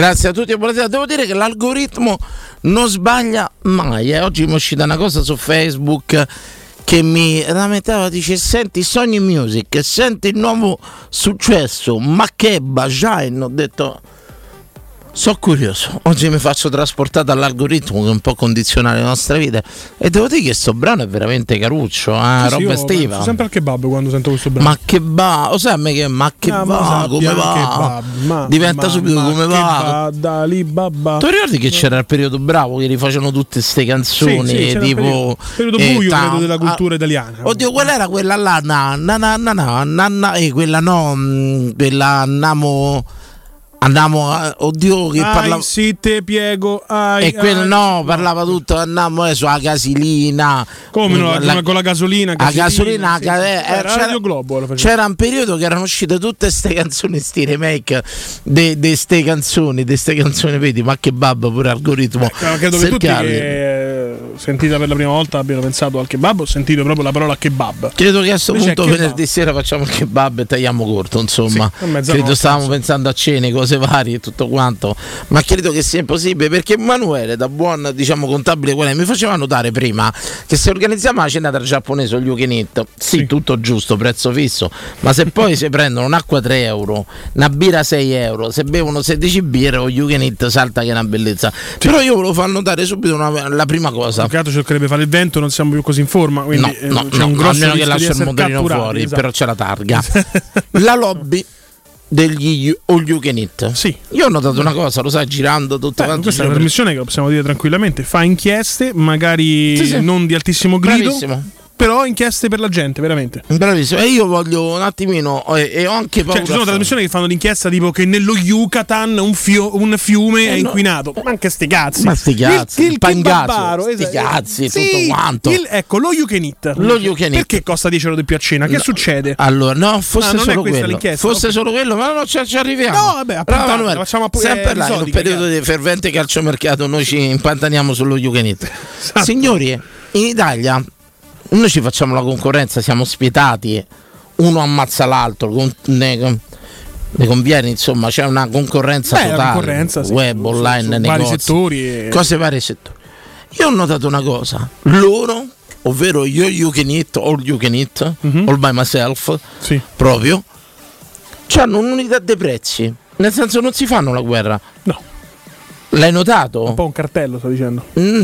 Grazie a tutti e buonasera. Devo dire che l'algoritmo non sbaglia mai. eh. Oggi mi è uscita una cosa su Facebook che mi lamentava, dice senti Sony Music, senti il nuovo successo, Makeba, Shine, ho detto sono curioso, oggi mi faccio trasportare dall'algoritmo che un po' condiziona le nostre vite e devo dire che sto brano è veramente caruccio, eh, Sì, sì, roba io estiva. sempre al kebab quando sento questo brano. Ma che va, lo sai a me che ma che Ah, ma va, come va? kebab, ma- Diventa ma- subito ma come va. va, da lì babba. Tu ricordi che c'era il periodo bravo che rifacevano tutte queste canzoni Sì, sì, tipo periodo- periodo eh, buio, ta- credo, della cultura ah, italiana. Oddio, quella era quella là, na, na, na, na, na, na, na, e quella no, mm, quella andiamo andiamo a- oddio che Ai, parlava sì, te piego. Ai, e quello ai. no, parlava tutto, andiamo adesso alla casilina. Come no, La- come con la gasolina. a gasolina, sì, ca- eh, Era c'era, Radio Globo. c'era un periodo che erano uscite tutte queste canzoni, sti remake di queste canzoni, di queste canzoni, vedi, ma che babbo pure algoritmo. Eh, credo che tutti che eh, sentita per la prima volta abbiano pensato al kebab, ho sentito proprio la parola kebab. Credo che a questo Invece punto venerdì sera facciamo il kebab e tagliamo corto, insomma. Sì, credo stavamo insomma. pensando a cene, cose varie e tutto quanto, ma credo che sia impossibile perché Emanuele, da buon diciamo contabile qual è, mi faceva notare prima che se organizziamo la cena tra giapponese o gli Ukenit, sì, tutto giusto, prezzo fisso, ma se poi si prendono un'acqua 3 euro, una birra 6 euro, se bevono 16 birre o gli Ukenit salta che è una bellezza. Però io volevo far notare subito una- la prima cosa. Altro cercherebbe di fare il vento, non siamo più così in forma. Quindi No, eh, no, c'è no, un grosso almeno che lascia il motorino catturati, fuori, esatto. però c'è la targa. la lobby degli All You Can Eat. Sì. Io ho notato una cosa, lo sai, girando tutto quanto. questa è una trasmissione che possiamo dire tranquillamente fa inchieste, magari Sì, sì. non di altissimo grido, Bravissimo. Però inchieste per la gente, veramente. Bravissimo. E io voglio un attimino, e, e ho anche paura. Cioè, ci sono trasmissioni che fanno l'inchiesta tipo che nello Yucatan un, fio- un fiume è Eh, no. inquinato. Ma anche sti cazzi. Ma sti cazzi, il pangazzo, kebabaro, sti esatto. cazzi, Sì, tutto quanto. il- ecco, lo you can eat. Lo you can eat. Perché costa 10 euro di più a cena? Che No. succede? Allora, no, fosse non è solo quello. l'inchiesta, Fosse ok. solo quello, ma no, ci, ci arriviamo. No, vabbè, a Bravo, puntate, Emanuele. facciamo appu- sempre eh, là, in un periodo di fervente calciomercato, noi ci impantaniamo sullo You Can Eat. Esatto. Signori, in Italia noi ci facciamo la concorrenza, siamo spietati, uno ammazza l'altro, con- ne, ne conviene, insomma, c'è una concorrenza Beh, totale, concorrenza, sì, web, su- online, su negozi, vari settori e- cose vari settori. Io ho notato una cosa, loro, ovvero io You Can Eat, all You Can Eat, Mhm. all by myself, Sì. proprio, hanno un'unità dei prezzi. Nel senso non si fanno la guerra. No, L'hai notato? un po' un cartello, sto dicendo. Mm,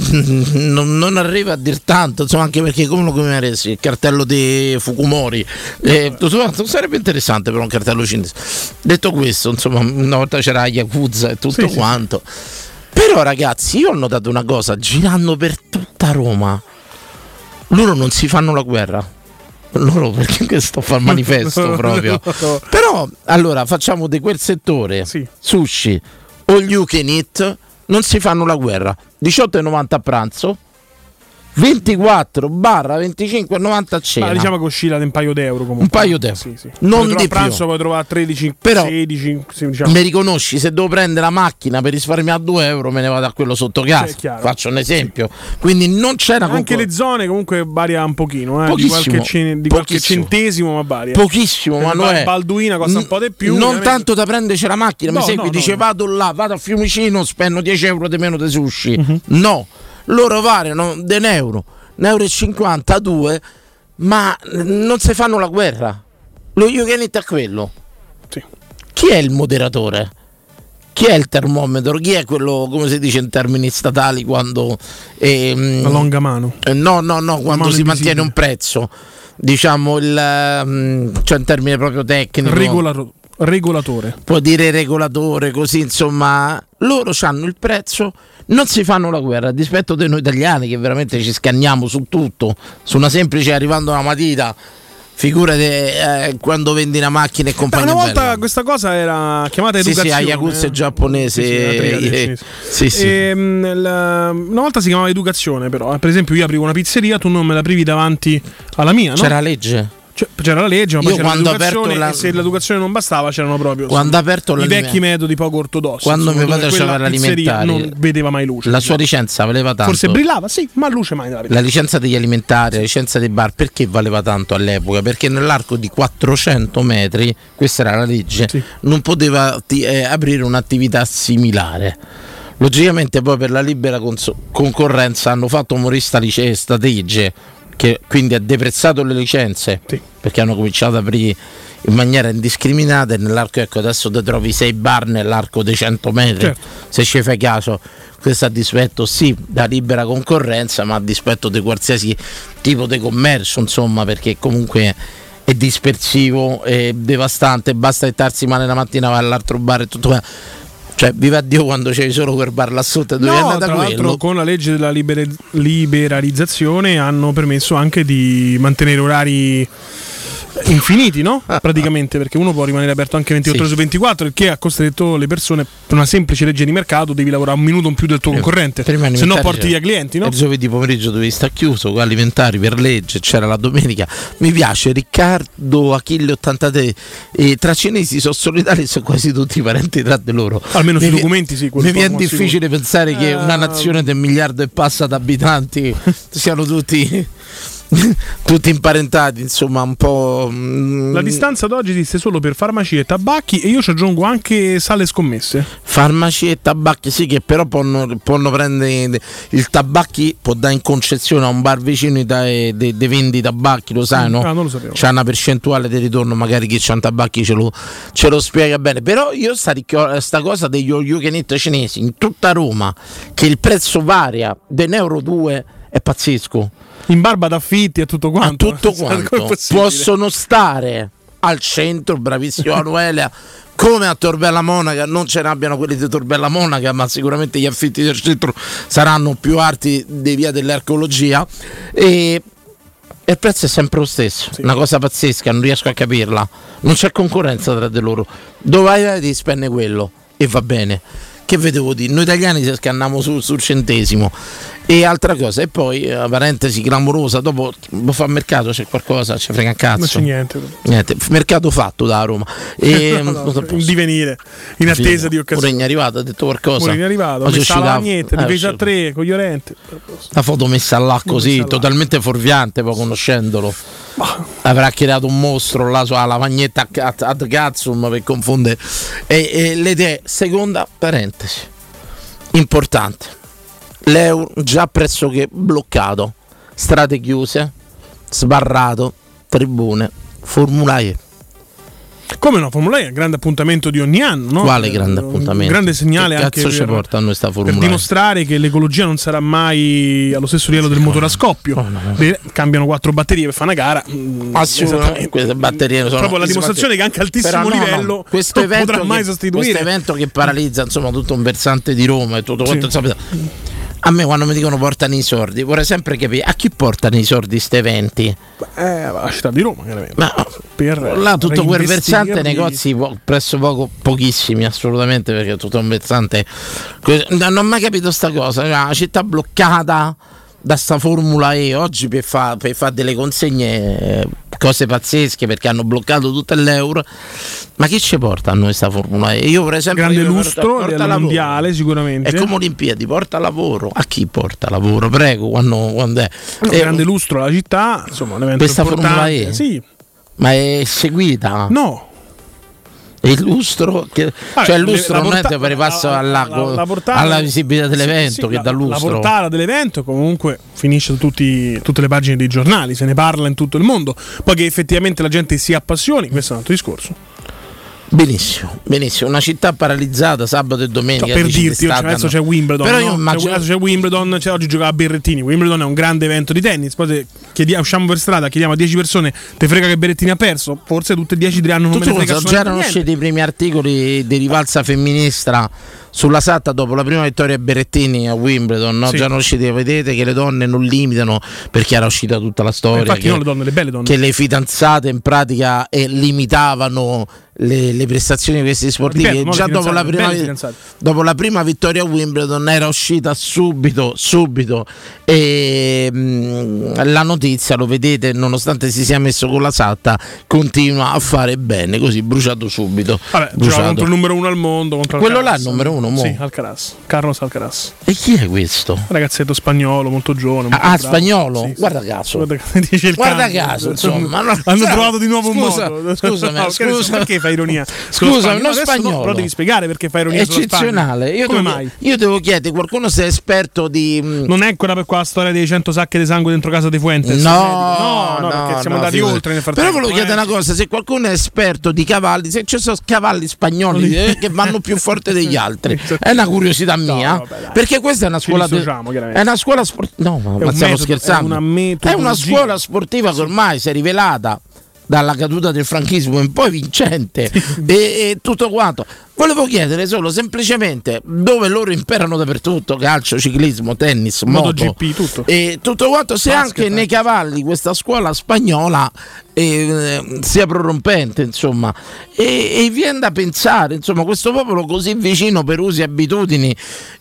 non, non arriva a dir tanto, insomma, anche perché come lo chiameresti? Il cartello di Fukumori. Eh, tutto sarebbe interessante per un cartello cinese. Detto questo, insomma, una volta c'era Yakuza e tutto Sì, sì, quanto. Però ragazzi, io ho notato una cosa, girando per tutta Roma, loro non si fanno la guerra. Loro perché sto a fare il manifesto proprio. Però allora facciamo di quel settore Sì. sushi all you can eat non si fanno la guerra. 18,90 a pranzo 24 barra 25,90 a cena Ma diciamo che oscilla di un paio d'euro comunque. Un paio d'euro. Sì, sì. Non di a pranzo più. puoi trovare a 13, Però- 16, sì, diciamo. mi riconosci se devo prendere la macchina per risparmiare 2 euro me ne vado a quello sotto casa faccio un esempio quindi non una Anche concor- le zone comunque varia un pochino, eh, di Pochissimo. qualche, di qualche Pochissimo. centesimo ma varia. pochissimo ma Eh, non è Balduina costa un po' di più, non ovviamente. tanto da prenderci la macchina mi No, segui no, dice no. vado là vado a Fiumicino spendo 10 euro di meno di sushi Mhm. no loro variano de euro euro e 50 a due ma non si fanno la guerra lo eat è quello Sì. chi è il moderatore? Chi è il termometro? Chi è quello, come si dice in termini statali, quando... ehm, La longa mano. eh, no, no, no, quando si mantiene un prezzo, diciamo, il, ehm, cioè in termini proprio tecnico, Regolato- regolatore. può dire regolatore, così insomma, loro hanno il prezzo, non si fanno la guerra, a dispetto di noi italiani che veramente ci scanniamo su tutto, su una semplice arrivando una matita, figurati eh, quando vendi una macchina e compagnia una volta bella. questa cosa era chiamata Sì, sì, educazione. a Yakuza eh. giapponese. Sì, sì, eh, sì, sì. Ehm, la- una volta si chiamava educazione, però. eh. Per esempio, io aprivo una pizzeria, tu non me la privi davanti alla mia, no? C'era legge. Cioè, c'era la legge, ma c'era l'educazione la- e se l'educazione non bastava c'erano proprio Quando aperto i vecchi metodi poco ortodossi. Quando insomma, mio padre pizzeria l'alimentare, non vedeva mai luce. La sua licenza valeva tanto. Forse brillava, sì, ma luce mai nella vita. La licenza degli alimentari, la licenza dei bar, perché valeva tanto all'epoca? Perché nell'arco di 400 metri, questa era la legge, Sì. non poteva eh, aprire un'attività similare. Logicamente poi per la libera concorrenza hanno fatto morire sta lice- sta legge che quindi ha deprezzato le licenze Sì. perché hanno cominciato ad aprire in maniera indiscriminata e nell'arco ecco adesso te trovi 6 bar nell'arco dei 100 metri Certo. se ci fai caso questo a dispetto sì da libera concorrenza ma a dispetto di qualsiasi tipo di commercio insomma perché comunque è dispersivo è devastante basta starsi male la mattina vai all'altro bar e tutto qua. Cioè viva Dio quando c'è solo quel bar là sotto dove è No, andata l'altro quello? con la legge della liberalizzazione hanno permesso anche di mantenere orari infiniti, no? Praticamente, perché uno può rimanere aperto anche 28 Sì. ore su 24, il che ha costretto le persone per una semplice legge di mercato devi lavorare un minuto in più del tuo concorrente, se no porti via clienti, no? Il giovedì pomeriggio dovevi stare chiuso con alimentari per legge, c'era la domenica. Mi piace Riccardo Achille 83 e tra cinesi sono solidari sono quasi tutti parenti tra di loro. Almeno sui Mi documenti sì, Mi viene difficile pensare che Eh, una nazione del miliardo e passa d'abitanti siano tutti tutti imparentati, insomma, un po' mm, La distanza d'oggi esiste solo per farmacie e tabacchi e io ci aggiungo anche sale scommesse. farmacie e tabacchi sì che però possono, possono prendere il tabacchi può dare in concessione a un bar vicino e dai- de, de vendi tabacchi lo sai no? Ah, non lo sapevo. c'è una percentuale di ritorno magari chi c'ha un tabacchi ce lo, ce lo spiega bene però io sta, sta cosa degli eat cinesi in tutta Roma che il prezzo varia den euro 2 è pazzesco In barba d'affitti e tutto a quanto. tutto Come è quanto possono stare al centro, bravissimo Anuelia, come a Torbella Monaca, non ce ne abbiano quelli di Torbella Monaca, ma sicuramente gli affitti del centro saranno più alti di via dell'archeologia. E il prezzo è sempre lo stesso, una cosa pazzesca, non riesco a capirla. Non c'è concorrenza tra di loro. Dove vai, ti spende quello e va bene. Che vedevo dire? Noi italiani ci scanniamo sul, sul centesimo. E altra cosa, e poi, eh, parentesi clamorosa, dopo fa mercato, c'è qualcosa, ci frega un cazzo. Non c'è niente. Niente, mercato fatto da Roma. E, No, no, in divenire, in attesa di occasione. Mourinho è arrivato, ha detto qualcosa. Mourinho è arrivato, è messo la lavagnetta, eh, difesa a uscita- tre, con Llorente. la foto messa là così, messa là. totalmente fuorviante, poi conoscendolo. Avrà creato un mostro là sulla lavagnetta ad Gazzum per confondere. E, e le idee, seconda parentesi, importante. L'euro già pressoché bloccato, strade chiuse, sbarrato, tribune, Formula E. Come no, Formula E è un grande appuntamento di ogni anno, no? Quale Eh, grande un appuntamento? grande segnale che anche cazzo ci per, porta a noi sta per Formula E? dimostrare che l'ecologia non sarà mai allo stesso livello del motore a scoppio. Beh, cambiano quattro batterie per fare una gara. mm, Assolutamente, queste batterie sono Proprio la dimostrazione che anche altissimo Però no, no, livello questo non evento potrà mai che, sostituire. questo evento che paralizza insomma tutto un versante di Roma e tutto quanto Sì. A me quando mi dicono portano i soldi vorrei sempre capire a chi portano i soldi questi eventi Eh, la città di Roma, chiaramente. ma Per là tutto quel versante negozi po- presso poco pochissimi assolutamente perché è tutto un versante non ho mai capito sta cosa cioè, la città bloccata da sta Formula E oggi per fare per fa delle consegne eh, cose pazzesche perché hanno bloccato tutto l'euro ma chi ci porta a noi sta Formula E io vorrei sempre Grande lustro porta lavoro. mondiale, sicuramente. è come Olimpiadi porta lavoro a chi porta lavoro prego quando, quando è Un Eh, grande lustro alla città, insomma, un evento Questa Formula. E? Sì, ma è seguita no. Il lustro, che, Vabbè, cioè il lustro la non porta- è che ripassa la- alla, la- la alla visibilità Sì, dell'evento sì, che la- dà La lustro. portata dell'evento comunque finisce su tutti- tutte le pagine dei giornali, se ne parla in tutto il mondo. Poi che effettivamente la gente si appassioni, questo è un altro discorso. Benissimo, benissimo. Una città paralizzata sabato e domenica. Cioè, per dirti, cioè, adesso c'è Wimbledon. Però no? immagino- adesso c'è Wimbledon, c'è oggi giocava Berrettini. Wimbledon è un grande evento di tennis. Poi se chiediamo, usciamo per strada, chiediamo a 10 persone, te frega che Berrettini ha perso? Forse tutte e 10 diranno non Tutto me ne frega già erano usciti i primi articoli di rivalsa femminista sulla Satta dopo la prima vittoria a Berrettini a Wimbledon. No? Sì. Già erano usciti, vedete che le donne non limitano perché era uscita tutta la storia. Infatti, che- non le donne, le belle donne. che le fidanzate in pratica eh, limitavano le, le prestazioni di questi sportivi. Ripeto, non Già dopo la, prima, dopo la prima vittoria a Wimbledon era uscita subito, subito e mh, la notizia, lo vedete, nonostante si sia messo con la satta, continua a fare bene, così bruciato subito. Vabbè, bruciato. contro il numero uno al mondo. Quello là è il numero uno, mo. Sì, Alcaraz. Carlos Alcaraz. E chi è questo? Un ragazzetto spagnolo, molto giovane. molto Ah, bravo. spagnolo? Sì, sì. Guarda caso. Guarda, Guarda caso, insomma. no, Hanno cioè, trovato di nuovo un scusa, modo. Scusami, No, scusa. perché fai ironia? Scusa, Sullo Spagna? uno Adesso no, spagnolo. però devi spiegare perché fai ironia Spagna. eccezionale. Io Come devo, mai? io devo chiedere, qualcuno se è esperto di. mh, Non è quella per qua la storia dei 100 sacche di sangue dentro casa di Fuentes? No, no, no, perché siamo andati oltre nel Però frattempo. volevo chiedere eh. una cosa: se qualcuno è esperto di cavalli, se ci sono cavalli spagnoli eh, che vanno più forte degli altri, è una curiosità mia. vabbè, dai. perché questa è una scuola. de- è una scuola sportiva. No, ma, ma stiamo metodo- scherzando. è una È una scuola sportiva che ormai si è rivelata dalla caduta del franchismo in poi vincente e, e tutto quanto. Volevo chiedere solo semplicemente dove loro imperano dappertutto, calcio, ciclismo, tennis, moto, MotoGP, tutto. e tutto quanto, se Basket, anche nei cavalli questa scuola spagnola eh, sia prorompente, insomma, e, e viene da pensare, insomma, questo popolo così vicino per usi e abitudini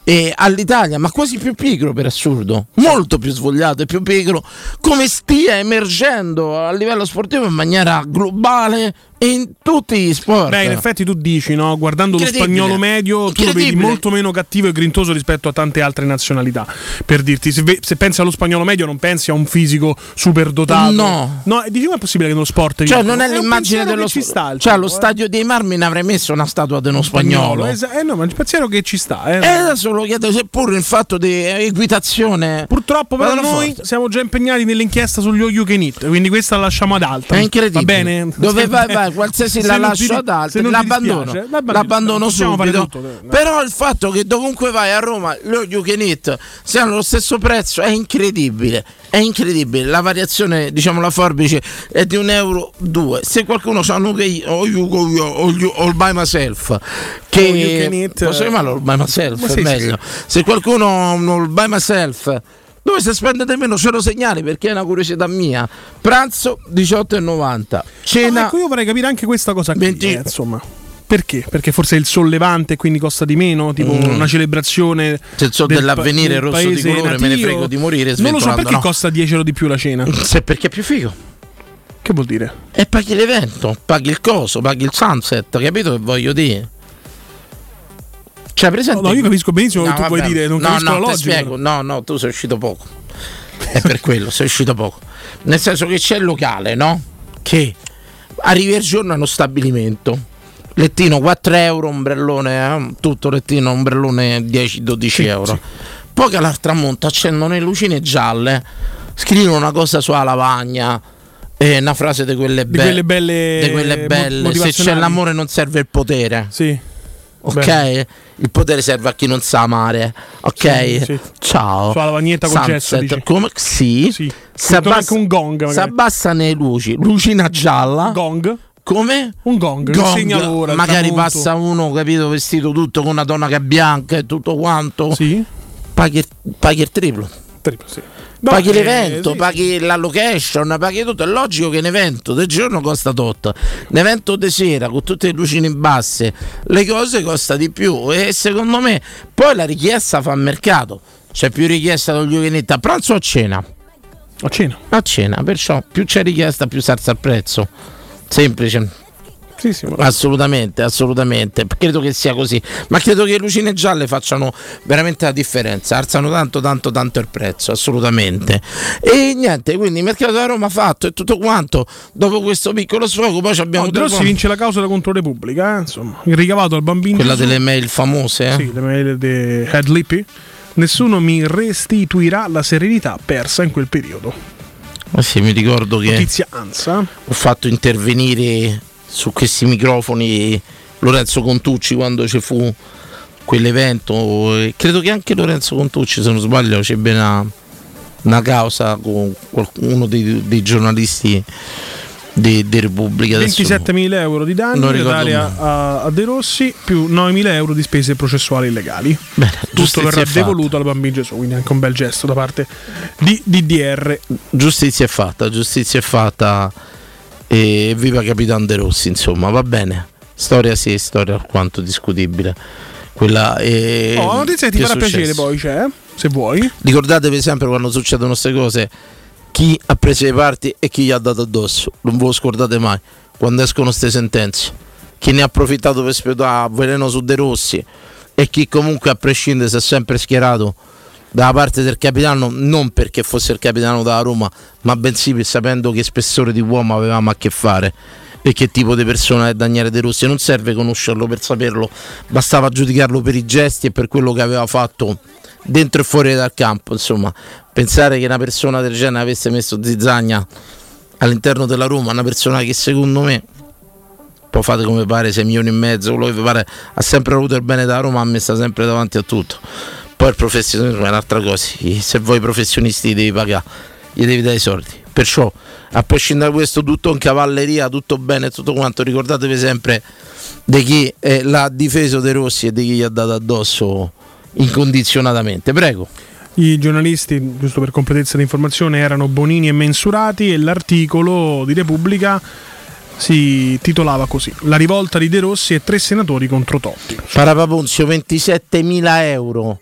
eh, all'Italia, ma quasi più pigro per assurdo, molto più svogliato e più pigro, come stia emergendo a livello sportivo in maniera globale in tutti gli sport. Beh, in effetti tu dici, no? guardando lo spagnolo medio, tu lo vedi molto meno cattivo e grintoso rispetto a tante altre nazionalità. Per dirti, se, ve- se pensi allo spagnolo medio, non pensi a un fisico super dotato. No. no dici, ma è possibile che nello sport. Cioè, non è un l'immagine dello che ci sp- sta. il Cioè, allo eh. stadio dei marmi ne avrei messo una statua dello spagnolo. Esa- eh no, ma è un pensiero che ci sta. eh. E adesso lo chiedo, seppur il fatto di equitazione. Purtroppo però noi forte. siamo già impegnati nell'inchiesta sugli all you can eat, quindi questa la lasciamo ad alta. È incredibile. Va bene? Dove Se- vai, qualsiasi se la lascio ti- ad altri, l'abbandono. dispiace, l'abbandono. Subito. tutto. Però il fatto che dovunque vai a Roma lo you can eat siano lo stesso prezzo è incredibile. È incredibile. La variazione, diciamo, la forbice è di un euro due. Se qualcuno sa un che you go all you all by myself. Che eat, posso eh. chiamarlo all by myself? È meglio. Se qualcuno un all by myself Dove si spende di meno ce lo segnali perché è una curiosità mia. Pranzo 18,90. Cena Ah, ecco, io vorrei capire anche questa cosa qui, 20 eh, insomma. Perché? Perché forse è il sollevante e quindi costa di meno, tipo Mm. una celebrazione Se so del dell'avvenire del rosso di colore, me ne natio. frego di morire Non lo so perché no. costa 10 euro di più la cena. Se perché è più figo. Che vuol dire? E paghi l'evento, paghi il coso, paghi il sunset, capito che voglio dire? Cioè, presente? No, io capisco benissimo che tu vabbè. vuoi dire, non no, capisco no, la logica. spiego. No, no, tu sei uscito poco. È per quello, sei uscito poco. Nel senso che c'è il locale, no? Che arrivi il giorno a uno stabilimento. Lettino 4 euro, ombrellone, eh? tutto lettino, ombrellone 10-12 Sì, euro. sì. Poi che all'altra monta accendono le lucine gialle, scrivono una cosa sulla lavagna, e una frase di quelle, Di be- quelle belle di quelle belle. Se c'è l'amore non serve il potere. Sì. Ok? Beh. Il potere serve a chi non sa amare. Ok? Sì, sì. Ciao. Sulla lavagnetta con gesso, Sunset. dici? Come? Sì. Sì. Si abbassa- anche un gong, Si abbassano le luci. Lucina gialla. Gong? Come? Un gong, che Gong. il Magari passa uno, capito, vestito tutto con una tonaca bianca e tutto quanto. Sì. Paghi, paghi il triplo. Triplo, sì. Paghi No, eh, l'evento, sì, paghi la location, paghi tutto. È logico che un evento del giorno costa tot, un evento di sera con tutte le lucine basse, le cose costa di più. E secondo me poi la richiesta fa mercato. C'è più richiesta dagli uvenetti a pranzo o a cena? A cena. A cena, perciò più c'è richiesta, più si alza il prezzo. Semplice. Ma- Assolutamente, assolutamente. Credo che sia così. Ma credo che le lucine gialle facciano veramente la differenza. Alzano tanto, tanto, tanto il prezzo. Assolutamente. E niente, quindi il mercato da Roma fatto e tutto quanto. Dopo questo piccolo sfogo, poi ci abbiamo No, De Rossi telefonato- vince la causa contro Repubblica, eh, insomma. Il ricavato al bambino. quella delle mail famose. eh? Sì, le mail di Head Lippy. Nessuno mi restituirà la serenità persa in quel periodo. Eh sì, mi ricordo che Notizia ANSA. ho fatto intervenire su questi microfoni Lorenzo Contucci quando ci fu quell'evento. Credo che anche Lorenzo Contucci, se non sbaglio, c'ebbe una, una causa con qualcuno dei, dei giornalisti di, di Repubblica. 27.000 euro di danni dare a, a- De Rossi più 9.000 euro di spese processuali illegali. Bene, Tutto verrà devoluto al bambino Gesù, quindi anche un bel gesto da parte di DDR. Giustizia è fatta, giustizia è fatta. E viva Capitan De Rossi, insomma, va bene. Storia sì, storia alquanto discutibile. Quella è. Oh, la notizia ti farà piacere poi c'è, se vuoi. Ricordatevi sempre quando succedono queste cose chi ha preso le parti e chi gli ha dato addosso. Non ve lo scordate mai quando escono queste sentenze. Chi ne ha approfittato per spiegare veleno su De Rossi e chi comunque a prescindere si è sempre schierato dalla parte del capitano non perché fosse il capitano della Roma ma bensì per sapendo che spessore di uomo avevamo a che fare e che tipo di persona è Daniele De Rossi. Non serve conoscerlo per saperlo bastava giudicarlo per i gesti e per quello che aveva fatto dentro e fuori dal campo insomma. Pensare che una persona del genere avesse messo zizzagna all'interno della Roma una persona che secondo me poi fate come pare 6 milioni e mezzo quello che pare ha sempre avuto il bene della Roma ha messa sempre davanti a tutto poi il professionismo è un'altra cosa. Se voi professionisti devi pagare gli devi dare i soldi. Perciò a prescindere da questo tutto in cavalleria tutto bene tutto quanto ricordatevi sempre di chi eh, l'ha difeso De Rossi e di chi gli ha dato addosso incondizionatamente. Prego. I giornalisti, giusto per completezza di informazione, erano Bonini e Mensurati e l'articolo di Repubblica si titolava così: La rivolta di De Rossi e tre senatori contro Totti. Parapaponzio 27.000 euro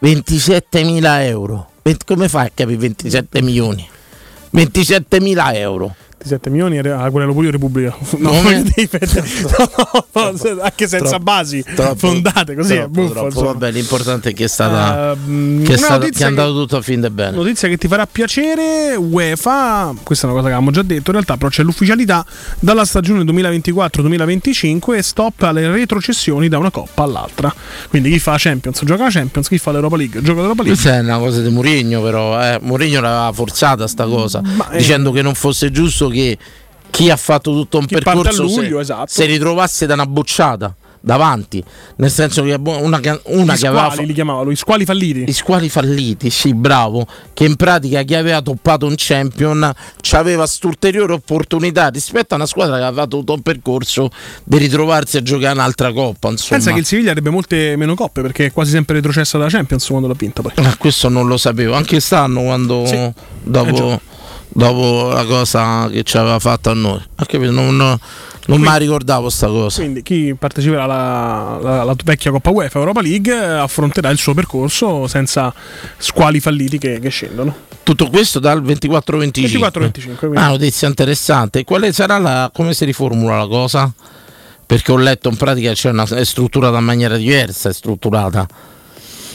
27.000 euro. Vent- come fai a capire 27 milioni 27.000 euro 27 milioni era quello pure Repubblica. No, no, no, se- anche senza Troppo, basi troppo, fondate, così è troppo, buffo. troppo. vabbè l'importante è che è stata Ehm, che è, stata- che è andato che- tutto a fin de bene Notizia che ti farà piacere, UEFA, questa è una cosa che avevamo già detto, in realtà però c'è l'ufficialità dalla stagione 2024-2025 e stop alle retrocessioni da una coppa all'altra. Quindi chi fa Champions gioca la Champions, chi fa l'Europa League gioca l'Europa League. questa è una cosa di Mourinho però eh. Mourinho l'aveva forzata sta cosa Ma, eh, dicendo che non fosse giusto che chi ha fatto tutto un Chi percorso luglio, se, esatto. se ritrovasse da una bocciata davanti, nel senso che una, una che aveva squali fa- li chiamava lui, squali falliti. gli squali falliti, sì, bravo, che in pratica chi aveva toppato un champion aveva quest'ulteriore opportunità rispetto a una squadra che aveva tutto un percorso di ritrovarsi a giocare un'altra coppa. Insomma. Pensa che il Siviglia avrebbe molte meno coppe perché è quasi sempre retrocessa da Champions quando l'ha vinta poi. Ah, questo non lo sapevo, anche quest'anno quando Sì. Eh, dopo, già. Dopo la cosa che ci aveva fatto a noi. Non, non, non mi ricordavo sta cosa. Quindi chi parteciperà alla, vecchia Coppa UEFA Europa League affronterà il suo percorso senza squali falliti che, che scendono. Tutto questo dal 24-25. 24-25. quindi- Ah, notizia interessante. Quale sarà la. come si riformula la cosa? Perché ho letto in pratica c'è una, è strutturata in maniera diversa, è strutturata.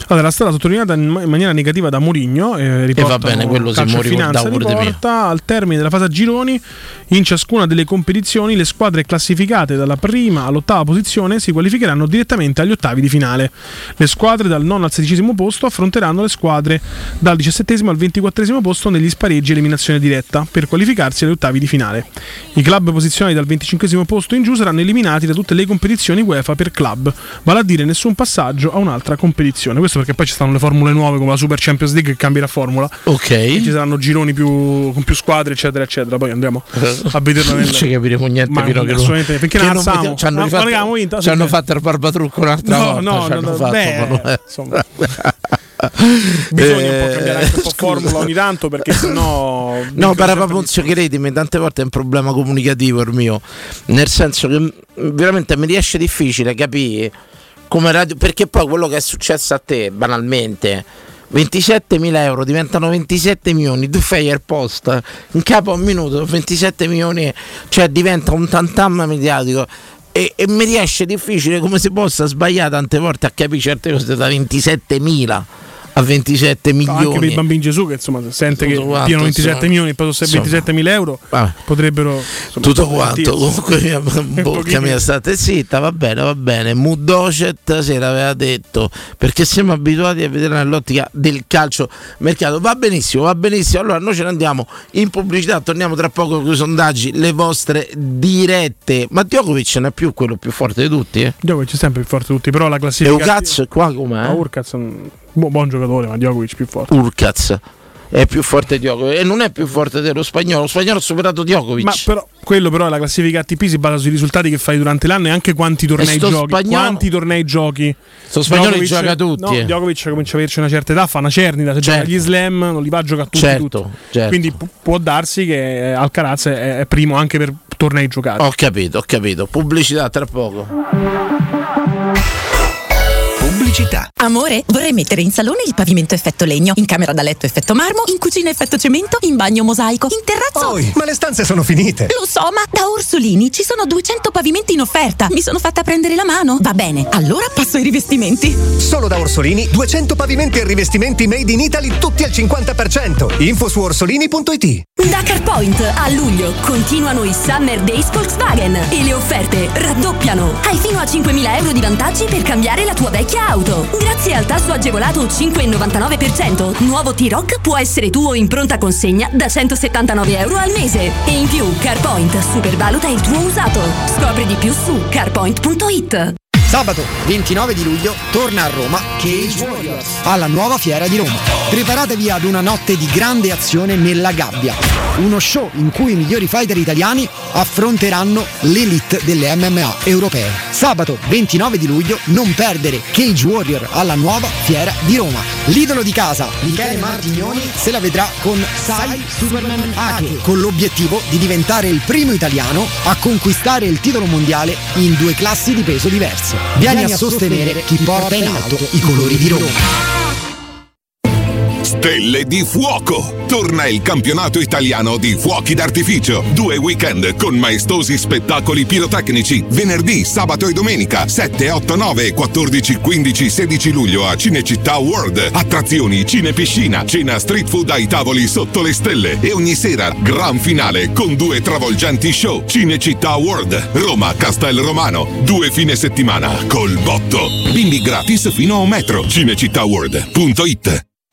Allora, è stata sottolineata in, ma- in maniera negativa da Mourinho. Eh, riporta va bene, quello sì, Calcio mo e Finanza riporta al termine della fase a gironi in ciascuna delle competizioni le squadre classificate dalla prima all'ottava posizione si qualificheranno direttamente agli ottavi di finale. Le squadre dal nono al sedicesimo posto affronteranno le squadre dal diciassettesimo al ventiquattresimo posto negli spareggi eliminazione diretta per qualificarsi agli ottavi di finale. I club posizionati dal venticinquesimo posto in giù saranno eliminati da tutte le competizioni UEFA per club, vale a dire nessun passaggio a un'altra competizione. Questo perché poi ci stanno le formule nuove come la Super Champions League che cambierà formula. Ok. Ci saranno gironi più, con più squadre, eccetera, eccetera. Poi andremo a vederlo nel. Non ci capiremo niente Ma fino a che assolutamente niente, finché che non vediamo- ci hanno No, rifatto- vinto, ci hanno fatto il barbatrucco un'altra No, volta. no, no, no, fatto, beh, non- insomma. Bisogna un po' cambiare anche un po' Eh, formula ogni tanto perché sennò. No, per Paponzio, credimi, tante volte è un problema comunicativo il mio. Nel senso che veramente mi riesce difficile capire come radio. Perché poi quello che è successo a te, banalmente. 27.000 euro diventano 27 milioni, tu fai il post in capo a un minuto, 27 milioni, cioè diventa un tantam mediatico e, e mi riesce difficile come si possa sbagliare tante volte a capire certe cose da 27.000 a 27 Anche per i milioni. bambini Gesù che insomma sente che Tutto quanto, pieno 27 insomma. milioni e poi sono Insomma. 27 mila euro Vabbè. potrebbero insomma, Tutto quanto, comunque bocca mia state zitta, va bene, va bene. Mudocet se l'aveva detto, perché siamo abituati a vedere nell'ottica del calcio mercato. Va benissimo, va benissimo. Allora noi ce ne andiamo in pubblicità, torniamo tra poco con i sondaggi, le vostre dirette. Ma Djokovic non è più quello più forte di tutti, eh? Djokovic è sempre più forte di tutti però la E classifica Urcaz qua Ma com'è? Urkaz è un buon, buon giocatore ma Djokovic più forte Urcaz è più forte di Djokovic e non è più forte dello spagnolo. Lo spagnolo ha superato Djokovic. ma però quello però è la classifica ATP si basa sui risultati che fai durante l'anno e anche quanti tornei giochi spagnolo- quanti tornei giochi Sto spagnolo Djokovic- gioca tutti. no, eh. Djokovic comincia a averci una certa età fa una cernita se Certo. gioca gli slam non li va a giocare tutti, Certo, tutti. certo. quindi pu- può darsi che eh, Alcaraz è, è primo anche per tornei giocati Ho capito, ho capito. Pubblicità tra poco. Pubblicità. Amore, vorrei mettere in salone il pavimento effetto legno, in camera da letto effetto marmo, in cucina effetto cemento, in bagno mosaico, in terrazzo. Poi, ma le stanze sono finite. Lo so, ma da Orsolini ci sono 200 pavimenti in offerta. Mi sono fatta prendere la mano. Va bene, allora passo ai rivestimenti. Solo da Orsolini 200 pavimenti e rivestimenti made in Italy tutti al 50%. Info su orsolini.it. Da CarPoint a luglio continuano i Summer Days Volkswagen e le offerte raddoppiano. Hai fino a 5.000 euro di vantaggi per cambiare la tua vecchia auto. Grazie al tasso agevolato 5,99%, nuovo T-Rock può essere tuo in pronta consegna da 179 euro al mese. E in più CarPoint supervaluta il tuo usato. Scopri di più su carpoint.it. Sabato 29 di luglio torna a Roma Cage Warriors alla nuova fiera di Roma. Preparatevi ad una notte di grande azione nella gabbia. Uno show in cui i migliori fighter italiani affronteranno l'elite delle MMA europee. Sabato 29 di luglio non perdere Cage Warrior alla nuova fiera di Roma. L'idolo di casa, Michele Martignoni, se la vedrà con Sai Superman Ake, con l'obiettivo di diventare il primo italiano a conquistare il titolo mondiale in due classi di peso diverse. Vieni a sostenere chi porta in alto i colori di Roma. Stelle di Fuoco! Torna il campionato italiano di fuochi d'artificio. Due weekend con maestosi spettacoli pirotecnici. Venerdì, sabato e domenica. 7, 8, 9, 14, 15, 16 luglio a Cinecittà World. Attrazioni, cinepiscina, cena street food ai tavoli sotto le stelle. E ogni sera, gran finale con due travolgenti show. Cinecittà World, Roma, Castel Romano. Due fine settimana col botto. Bimbi gratis fino a un metro. Cinecittàworld.it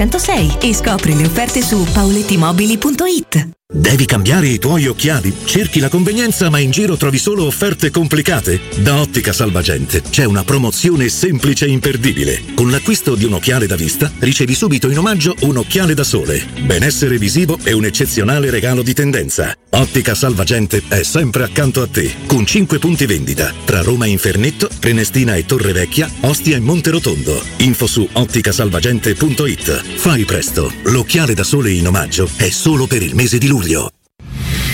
606 e scopri le offerte su paulettimobili.it. Devi cambiare i tuoi occhiali? Cerchi la convenienza ma in giro trovi solo offerte complicate? Da Ottica Salvagente c'è una promozione semplice e imperdibile. Con l'acquisto di un occhiale da vista ricevi subito in omaggio un occhiale da sole. Benessere visivo e un eccezionale regalo di tendenza. Ottica Salvagente è sempre accanto a te, con 5 punti vendita tra Roma Infernetto, Prenestina e Torre Vecchia, Ostia e Monterotondo. Info su otticasalvagente.it. Fai presto, l'occhiale da sole in omaggio è solo per il mese di luglio.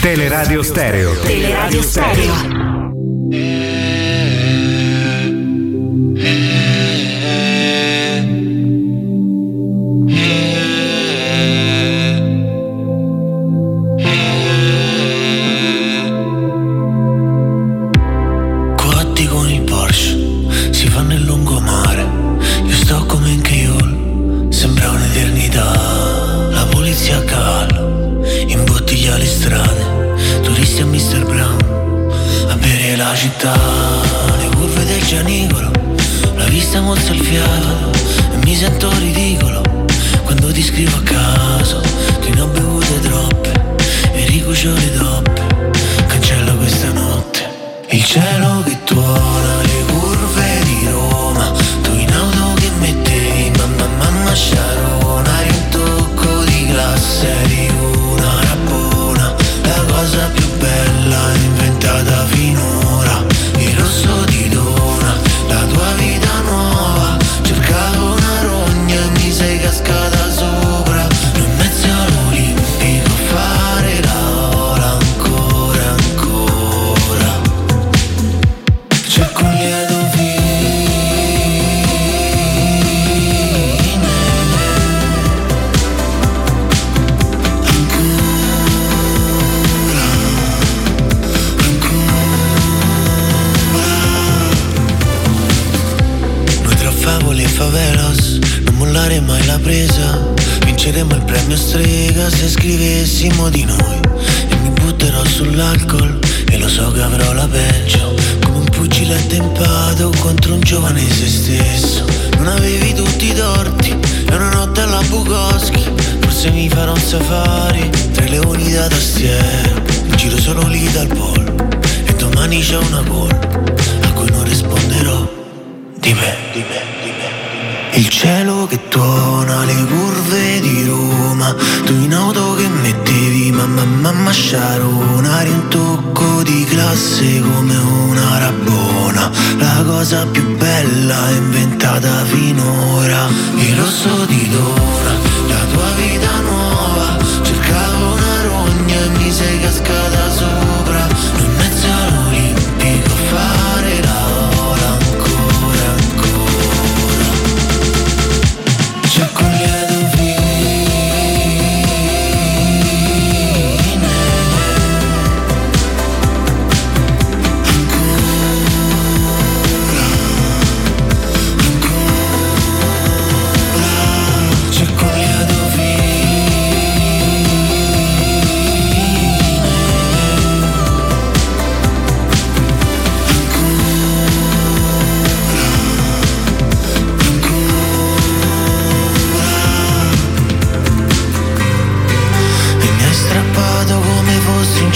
Teleradio Stereo. Teleradio Stereo. Fiato. E mi sento ridicolo quando ti scrivo a caso. Che ne ho bevute troppe e ricucio le toppe.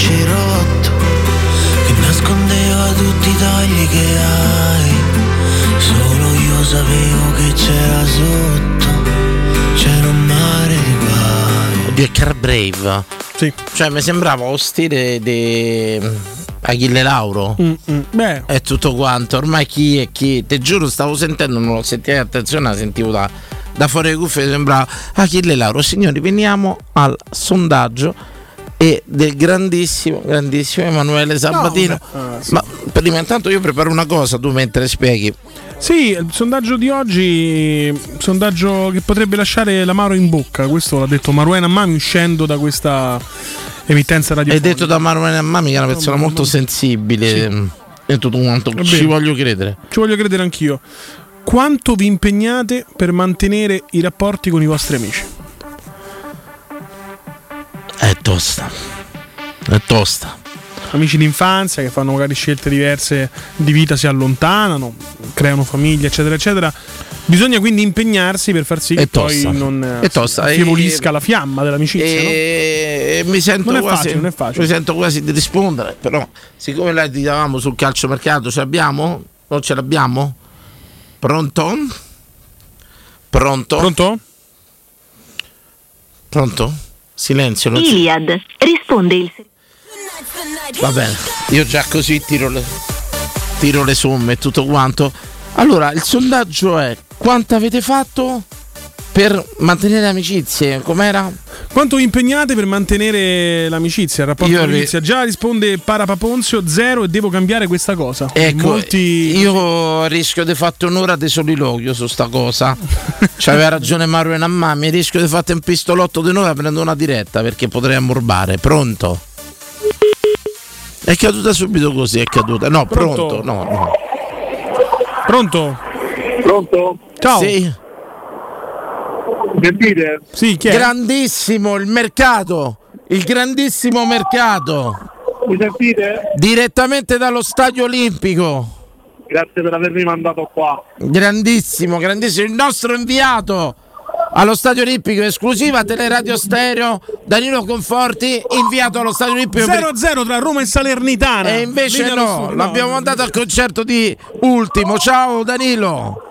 Cerotto Che nascondeva tutti i tagli che hai Solo io sapevo che c'era sotto C'era un mare di guai Oddio, è Car Brave. Sì. Cioè, mi sembrava lo stile di Achille Lauro. Mm, mm. Beh, È tutto quanto. Ormai chi è chi? Te giuro, stavo sentendo, non lo sentivo attenzione, la sentivo da, da fuori le cuffie. Sembrava Achille Lauro. Signori, veniamo al sondaggio e del grandissimo, grandissimo Emanuele Sabatino. vabbè, ah, sì. Ma prima intanto io preparo una cosa, tu mentre spieghi. Sì, il sondaggio di oggi, sondaggio che potrebbe lasciare l'amaro in bocca, questo l'ha detto Maruena Mami uscendo da questa emittenza È radiofonica. detto da Manuel Mammi che è una persona molto sensibile. E tutto quanto. Va Ci voglio credere. Ci voglio credere anch'io. Quanto vi impegnate per mantenere i rapporti con i vostri amici? È tosta. È tosta. Amici d'infanzia che fanno magari scelte diverse di vita, si allontanano, creano famiglie, eccetera, eccetera. Bisogna quindi impegnarsi per far sì che poi non È tosta. si E- la fiamma dell'amicizia. no? E mi sento Non è quasi, facile, non è facile. Mi sento quasi di rispondere, però siccome la diravamo sul calciomercato, ce l'abbiamo? Non ce l'abbiamo? Pronto? Pronto? Pronto? Pronto? Silenzio, non. Iliad risponde il Va bene, io già così tiro le, tiro le somme e tutto quanto. Allora, il sondaggio è quanto avete fatto per mantenere amicizie? Com'era? Quanto vi impegnate per mantenere l'amicizia, il rapporto Io con ri-? Già risponde Parapaponzio zero e devo cambiare questa cosa. Ecco, Molti io rischio di fare un'ora di soliloquio su sta cosa. C'aveva ragione Mario e Ammami, rischio di fare un pistolotto di un'ora prendo una diretta perché potrei ammorbare. Pronto? È caduta subito così, è caduta. No, Pronto? pronto, no, no. Pronto? Pronto? Ciao. Sì. Sentite? Sì, chi è? Grandissimo il mercato, il grandissimo mercato. Mi sentite? Direttamente dallo stadio olimpico. Grazie per avermi mandato qua. Grandissimo, grandissimo. Il nostro inviato allo Stadio Olimpico, esclusiva Teleradio Stereo, Danilo Conforti, inviato allo Stadio Olimpico. per- 0-0 tra Roma e Salernitana. E invece Lì no, l'abbiamo mandato al concerto di Ultimo. Ciao Danilo.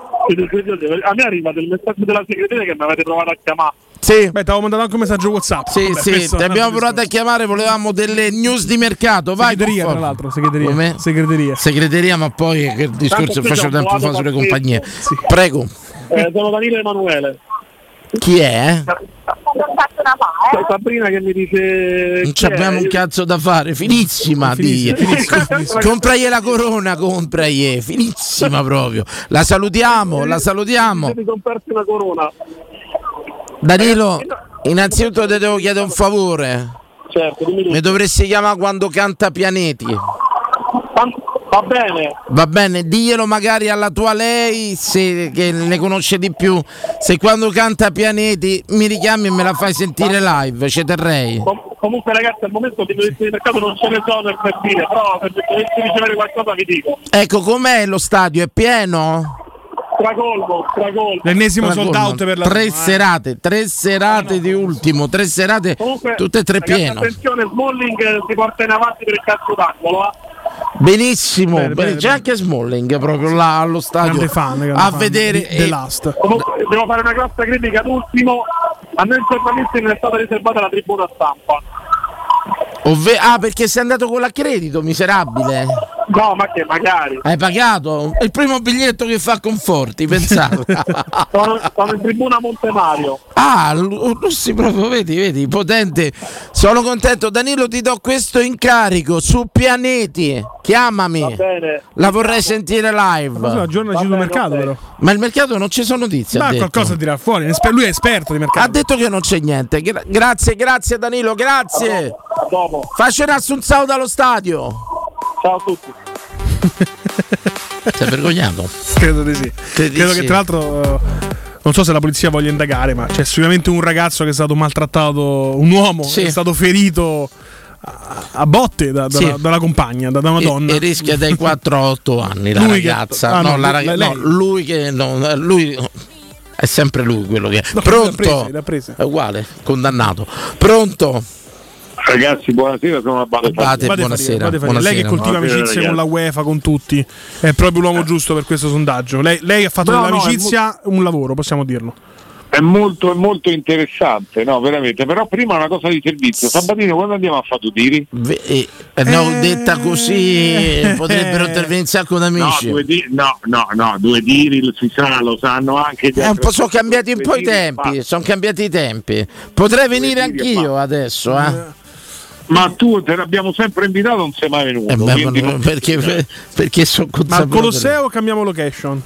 A me arriva del messaggio della segreteria che mi avete provato a chiamare. Sì. Beh, ti avevo mandato anche un messaggio WhatsApp. Sì, Vabbè, sì, ti abbiamo provato a chiamare, volevamo delle news di mercato. Vai, Segreteria, tra l'altro, segreteria. Come? Segreteria. Segreteria, ma poi che discorso faccio tempo fa sulle compagnie. pazzesco. Prego. Eh, sono Danilo Emanuele. Chi è? C'è Sabrina che mi dice. Non chi è? abbiamo un cazzo da fare, finissima, di. Compragli la corona, compragli, finissima proprio. La salutiamo, la salutiamo. Danilo, innanzitutto ti devo chiedere un favore. Certo. Mi dovresti chiamare quando canta Pianeti. Va bene. Va bene, diglielo magari alla tua lei, se, che ne conosce di più. Se quando canta Pianeti mi richiami e me la fai sentire live, ci terrei. Com- comunque ragazzi al momento di notizie di mercato non ce ne sono per dire, però se dovessi ricevere qualcosa vi dico. Ecco, com'è lo stadio? È pieno? Stracolmo. L'ennesimo sold out per la Tre Roma, eh. serate, tre serate di ultimo, tre serate, Comunque, tutte e tre ragazzi, pieno. Attenzione, Smalling si porta in avanti per il calcio d'angolo. eh. Benissimo, Bene, bene, c'è bene. anche Smalling proprio là allo stadio Grande fan, grande a fan vedere The Last. Comunque devo fare una grossa critica ad ultimo. A noi giornalisti non è stata riservata la tribuna stampa. ovve- ah perché sei andato con l'accredito miserabile No, ma che magari. hai pagato è il primo biglietto che fa conforti pensate Sono, sono in tribuna Monte Mario. ah Lu- Russi proprio vedi vedi potente sono contento Danilo ti do questo incarico su pianeti chiamami Va bene. la vorrei sentire live Ma aggiornaci sul mercato, però. ma il mercato non ci sono notizie ha Ma qualcosa dirà fuori. Lui è esperto di ha mercato. detto che non c'è niente Gra- grazie grazie Danilo grazie A dopo. Facci un assunzao dallo stadio. Ciao a tutti. Sei vergognato? Credo di sì. Credi Credo sì. che tra l'altro. eh, non so se la polizia voglia indagare, ma c'è sicuramente un ragazzo che è stato maltrattato, un uomo Sì. che è stato ferito a, a botte da- da- Sì. dalla compagna, da, da una E, donna. e rischia dai 4 a 8 anni la Lui che- ragazza. ah, no, no, la lei. no, lui che no, lui è sempre lui quello che è. No, Pronto? l'ha presa, l'ha presa. È uguale, condannato. Pronto? Ragazzi, buonasera, sono Abate Abate, Vade buonasera. Vade Faria. Lei che buonasera. coltiva Buonasera, amicizie con la. UEFA, con tutti, è proprio l'uomo giusto per questo sondaggio. Lei, lei ha fatto No, no, dell'amicizia un lavoro, possiamo dirlo. È molto, è molto interessante, no, veramente. Però prima una cosa di servizio. Sabatino, quando andiamo a fare tiri? Ve- eh, eh, no, detta così potrebbero intervenire un sacco No, d'amici. due tiri, no, no, no, due tiri si sa, lo sanno anche Eh, un po' altri. sono cambiati un po' i tempi, sono cambiati i tempi. Potrei venire anch'io adesso, eh? Ma tu te l'abbiamo sempre invitato, non sei mai venuto. Eh beh, non- perché, perché sono Ma al. Colosseo cambiamo location.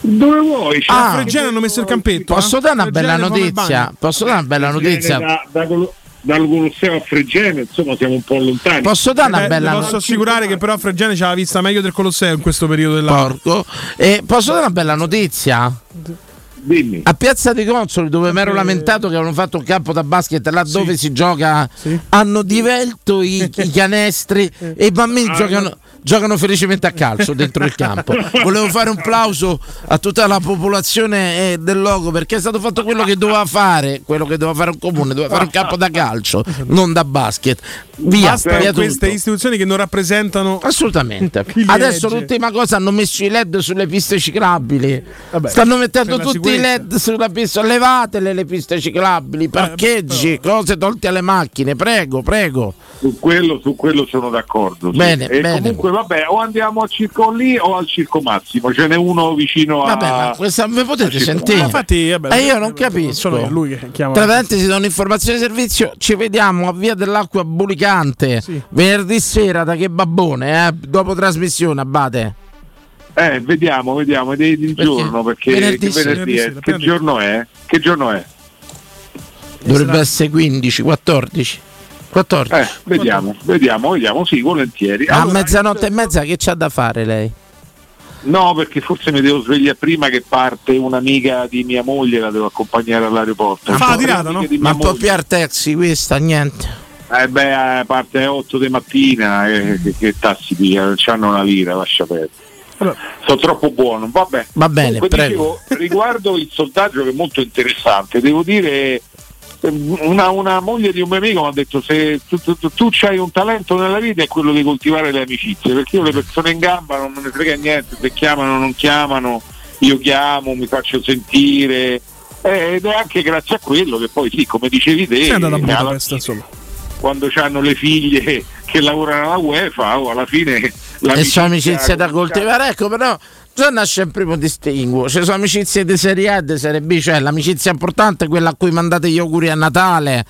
Dove vuoi? C'è Ah, Fregene hanno messo il campetto. Posso eh? dare una Fregene bella notizia? Posso dare una bella notizia? Da, da Colo- dal Colosseo a Fregene, insomma, siamo un po' lontani. Posso dare una Eh, bella le posso notizia? assicurare che però a Fregene c'ha la vista meglio del Colosseo in questo periodo dell'anno. Porco. E posso dare una bella notizia? Dimmi. A Piazza dei Consoli, dove mi ero lamentato che avevano fatto un campo da basket là dove si gioca, hanno divelto i, i canestri e i bambini giocano, giocano felicemente a calcio dentro il campo. Volevo fare un plauso a tutta la popolazione eh, del logo perché è stato fatto quello che doveva fare, quello che doveva fare un comune, doveva fare un campo da calcio, non da basket. Via, Basta via queste tutto. istituzioni che non rappresentano Assolutamente. Adesso legge. l'ultima cosa hanno messo i LED sulle piste ciclabili. Vabbè, Stanno mettendo tutti i sicurezza. LED sulla pista. Levatele le piste ciclabili, parcheggi, cose tolte alle macchine. Prego, prego. Su quello, su quello sono d'accordo. sì. Bene, e bene. comunque, vabbè, o andiamo al circo lì o al circo Massimo. Ce n'è uno vicino a. Vabbè, ma questa me potete sentire? Ma infatti, vabbè, Eh, io non non capisco. sono lui che chiama. Tra parentesi, do un'informazione di servizio. Ci vediamo a Via dell'Acqua Bulicante venerdì sera da che babbone, eh? dopo trasmissione, Abate. Eh, vediamo, vediamo, è di, di giorno perché Venerdì che sera. venerdì è? Venerdì Che sera, giorno è? Che giorno è? Dovrebbe essere 15, 14. 14. Eh, vediamo, vediamo, vediamo, sì, volentieri. a Allora, mezzanotte e mezza che c'ha da fare lei? No, perché forse mi devo svegliare prima che parte un'amica di mia moglie, la devo accompagnare all'aeroporto. Fa la tirata, no? di Ma può piar taxi questa, niente. Eh beh, eh, parte alle 8 di mattina, eh, che, che tassi piglia, non c'hanno una lira, lascia perdere. Sono troppo buono, vabbè. Va bene, Comunque, prego. dicevo, riguardo il sondaggio che è molto interessante, devo dire una, una moglie di un mio amico mi ha detto se tu, tu, tu, tu hai un talento nella vita è quello di coltivare le amicizie, perché io le persone in gamba non me ne frega niente, se chiamano o non chiamano, io chiamo, mi faccio sentire. eh, ed è anche grazie a quello che poi sì, come dicevi te, Budapest, insomma. quando hanno le figlie che lavorano alla UEFA, oh, alla fine E sono amicizie da coltivare, ecco però già nasce il primo distinguo. Ci sono amicizie di serie A e di serie B, cioè l'amicizia importante è quella a cui mandate gli auguri a Natale.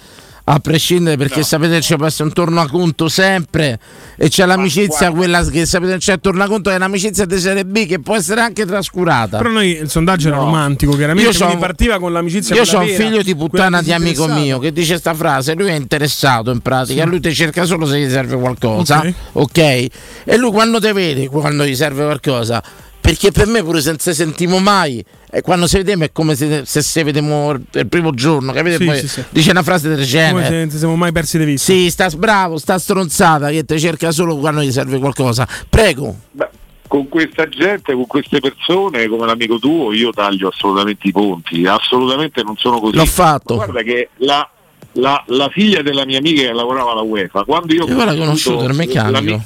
A prescindere perché sapete che ci può essere un tornaconto sempre e c'è l'amicizia quella che sapete che c'è il tornaconto è un'amicizia di serie B che può essere anche trascurata. Però noi il sondaggio era romantico, chiaramente. Io un- partiva con l'amicizia Io ho un figlio di puttana di amico mio che dice sta frase, lui è interessato in pratica, lui ti cerca solo se gli serve qualcosa, Ok. ok? E lui quando ti vede, quando gli serve qualcosa, perché per me pure se non si sentimo mai, e quando si vediamo è come se, se si vediamo il primo giorno, capite? Sì, Poi sì, sì. Dice una frase del Come genere. se non ci siamo mai persi di vista. Sì, sta bravo, sta stronzata che ti cerca solo quando gli serve qualcosa. Prego. Beh, con questa gente, con queste persone, come l'amico tuo, io taglio assolutamente i ponti, assolutamente non sono così. L'ho fatto. Ma Guarda che la, la- la figlia della mia amica che lavorava alla UEFA, quando io, Io l'ho conosciuto era meccanico.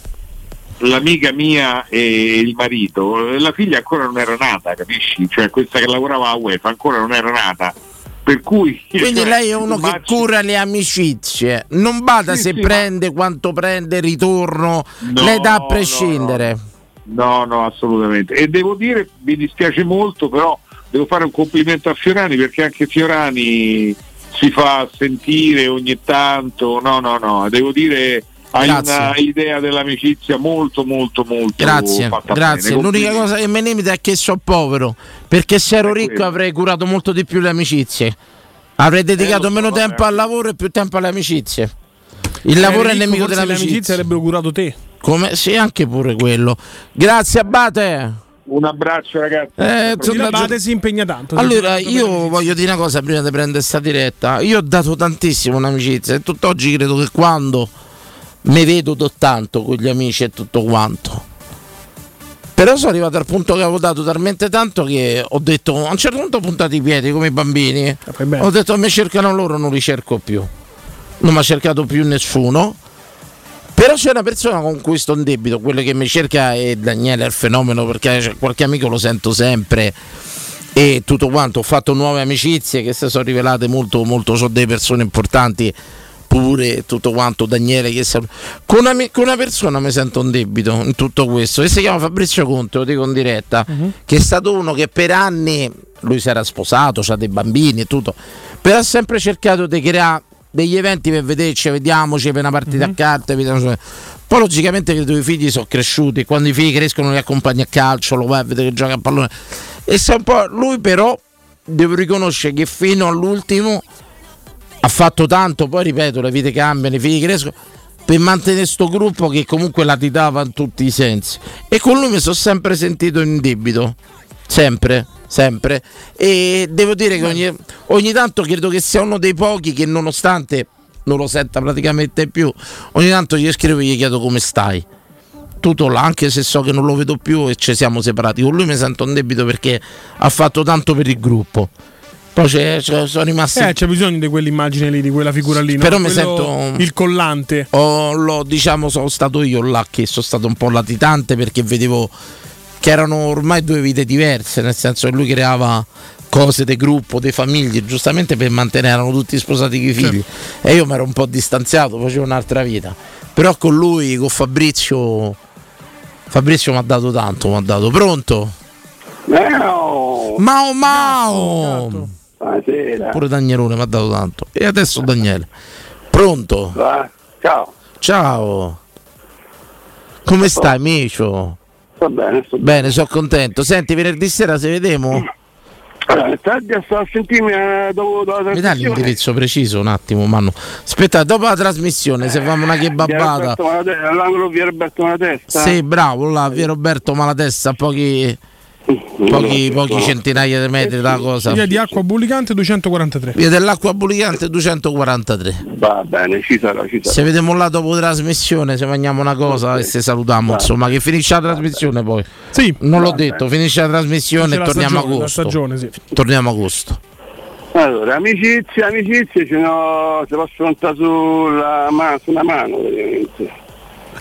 L'ami- l'amica mia e il marito, la figlia ancora non era nata, capisci? Cioè questa che lavorava alla UEFA ancora non era nata. Per cui Quindi cioè, lei è uno che cura le amicizie, non bada Sì, se sì, prende, quanto prende, ritorno, No, le dà a no, prescindere. No, no, assolutamente. E devo dire, mi dispiace molto, però devo fare un complimento a Fiorani perché anche Fiorani si fa sentire ogni tanto. No, no, no, devo dire, hai Grazie. una idea dell'amicizia molto, molto, molto Grazie, fatta grazie. bene. L'unica cosa che mi limita è che sono povero, perché se ero ricco quello. avrei curato molto di più le amicizie. Avrei dedicato lo so, meno vabbè. tempo al lavoro e più tempo alle amicizie. Il Se lavoro è il ricco, nemico forse le dell'amicizia. amicizie avrebbero curato te. Come? Sì, anche pure quello. Grazie Abate. Un abbraccio ragazzi. Eh, torna- Abate si impegna tanto. Allora, io voglio dire una cosa prima di prendere sta diretta. Io ho dato tantissimo un'amicizia e tutt'oggi credo che quando mi vedo do tanto con gli amici e tutto quanto. Però sono arrivato al punto che avevo dato talmente tanto che ho detto, a un certo punto ho puntato i piedi come i bambini. bene. Ho detto, mi cercano loro, non li cerco più. Non mi ha cercato più nessuno. Però c'è una persona con cui sto in debito, quello che mi cerca è Daniele, è il fenomeno, perché qualche amico lo sento sempre e tutto quanto. Ho fatto nuove amicizie che si sono rivelate molto, molto, sono delle persone importanti pure tutto quanto. Daniele, che con, una, con una persona mi sento in debito in tutto questo, e si chiama Fabrizio Conte, lo dico in diretta, che è stato uno che per anni, lui si era sposato, ha dei bambini e tutto, però ha sempre cercato di creare degli eventi per vederci, vediamoci per una partita a carte. vediamoci. Poi logicamente che i tuoi figli sono cresciuti, quando i figli crescono li accompagni a calcio, lo vai a vedere che gioca a pallone. E sa un po', lui però devo riconoscere che fino all'ultimo ha fatto tanto, poi ripeto, le vite cambiano, i figli crescono, per mantenere sto gruppo che comunque latitava in tutti i sensi. E con lui mi sono sempre sentito in debito, sempre, sempre. E devo dire che ogni, ogni tanto credo che sia uno dei pochi che nonostante non lo senta praticamente più, ogni tanto gli scrivo e gli chiedo come stai. Tutto là, anche se so che non lo vedo più e ci siamo separati. Con lui mi sento in debito perché ha fatto tanto per il gruppo. Poi c'è- c'è- sono rimasti Eh, c'è bisogno di quell'immagine lì, di quella figura lì. no? Però mi Quello- sento- Il collante. Ho- l'ho- diciamo, sono stato io là che sono stato un po' latitante perché vedevo che erano ormai due vite diverse, nel senso che lui creava cose di gruppo, di famiglie, giustamente per mantenere, erano tutti sposati i figli. E io mi ero un po' distanziato, facevo un'altra vita. Però con lui, con Fabrizio, Fabrizio mi ha dato tanto, mi ha dato pronto. Mao! Mao Mao! Buonasera. Pure Danielone mi ha dato tanto. E adesso Daniele. Pronto? Va? Ciao. Ciao. Come stai, Micio? Sto bene, sto Bene, sono contento. Senti, venerdì sera se vediamo. Allora, tardi a sentirmi eh, dopo, la Mi dai trasmissione. l'indirizzo preciso un attimo, Manu. Aspetta, dopo la trasmissione, se famo una. Roberto Malatesta, All'angolo via Roberto Malatesta. Sì, bravo, là, via Roberto Malatesta, pochi, pochi, pochi centinaia di metri dalla cosa. Via di acqua bullicante 243. Via dell'acqua bullicante 243. Va bene, ci sarà, ci sarà. Se vediamo là dopo la trasmissione, se mangiamo una cosa e se salutiamo, insomma, che finisce la trasmissione poi. Sì. Non l'ho detto, finisce la trasmissione e torniamo a stagione, agosto. stagione, sì. Torniamo a agosto. Allora, amicizie, amicizie, ce n'ho, se posso contare sulla ma- su una mano praticamente.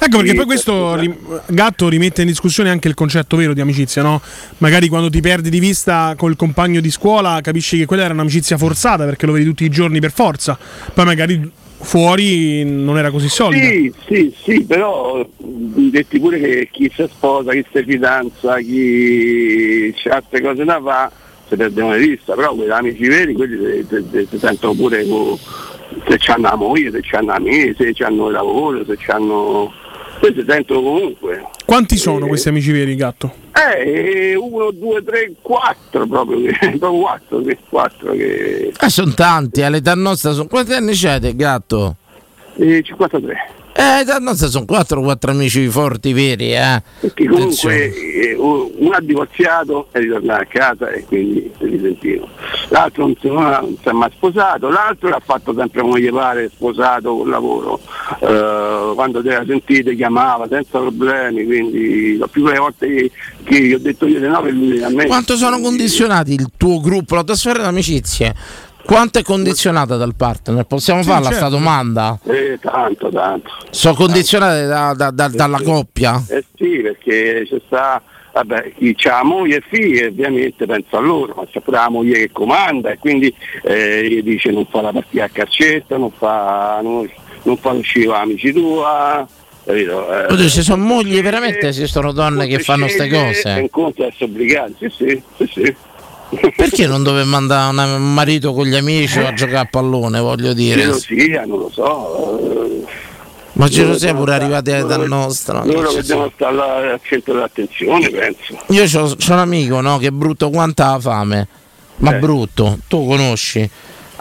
Ecco perché poi questo ri- Gatto rimette in discussione anche il concetto vero di amicizia, no? Magari quando ti perdi di vista col compagno di scuola capisci che quella era un'amicizia forzata perché lo vedi tutti i giorni per forza. Poi magari fuori non era così solida. Sì, sì, sì, però detti pure che chi si sposa, chi si fidanza, chi c'ha altre cose da fare, si perdono di vista, però quegli amici veri, quelli si sentono pure co- se c'hanno la moglie, se c'hanno amici, se c'hanno il lavoro, se c'hanno... Si sentono comunque. Quanti sono questi amici veri, Gatto? Eh, uno, due, tre, quattro proprio, che- proprio quattro, che, quattro che... Eh, sono tanti, all'età nostra sono. Quanti anni c'hai, gatto? Eh, 53. Eh, nostra sono 4 quattro amici forti, veri, eh. Perché comunque eh, uno ha divorziato e ritornato a casa e quindi si risentiva. L'altro non si, non si è mai sposato, l'altro l'ha fatto sempre come gli pare, sposato col lavoro. Eh, quando te la sentite chiamava senza problemi, quindi la più delle volte che, gli ho detto io di no per lui a me. Quanto sono condizionati il tuo gruppo, la tua sfera di amicizie? Quanto è condizionata dal partner? Possiamo Sì, farla certo. sta domanda? Eh, tanto, tanto. Sono condizionate da- da- da- dalla coppia? Eh sì, perché c'è sta, vabbè, chi ha la moglie e figli ovviamente pensa a loro, ma c'è pure la moglie che comanda e quindi eh, gli dice non fa la partita a calcetto, non fa, non, non fa uscire amici tua. Capito? Eh, Oddio, ci sono mogli, veramente esistono donne che fanno queste cose? incontri essere obbligati, sì sì, sì sì. Perché non dove mandare un marito con gli amici a giocare a pallone, voglio dire? Gelosia, non lo so. eh, Ma gelosia pure arrivati stare- all'età loro- che devono stare là al centro dell'attenzione, penso. Io c'ho un amico no, che è brutto quanto ha fame, ma Eh. brutto, tu conosci.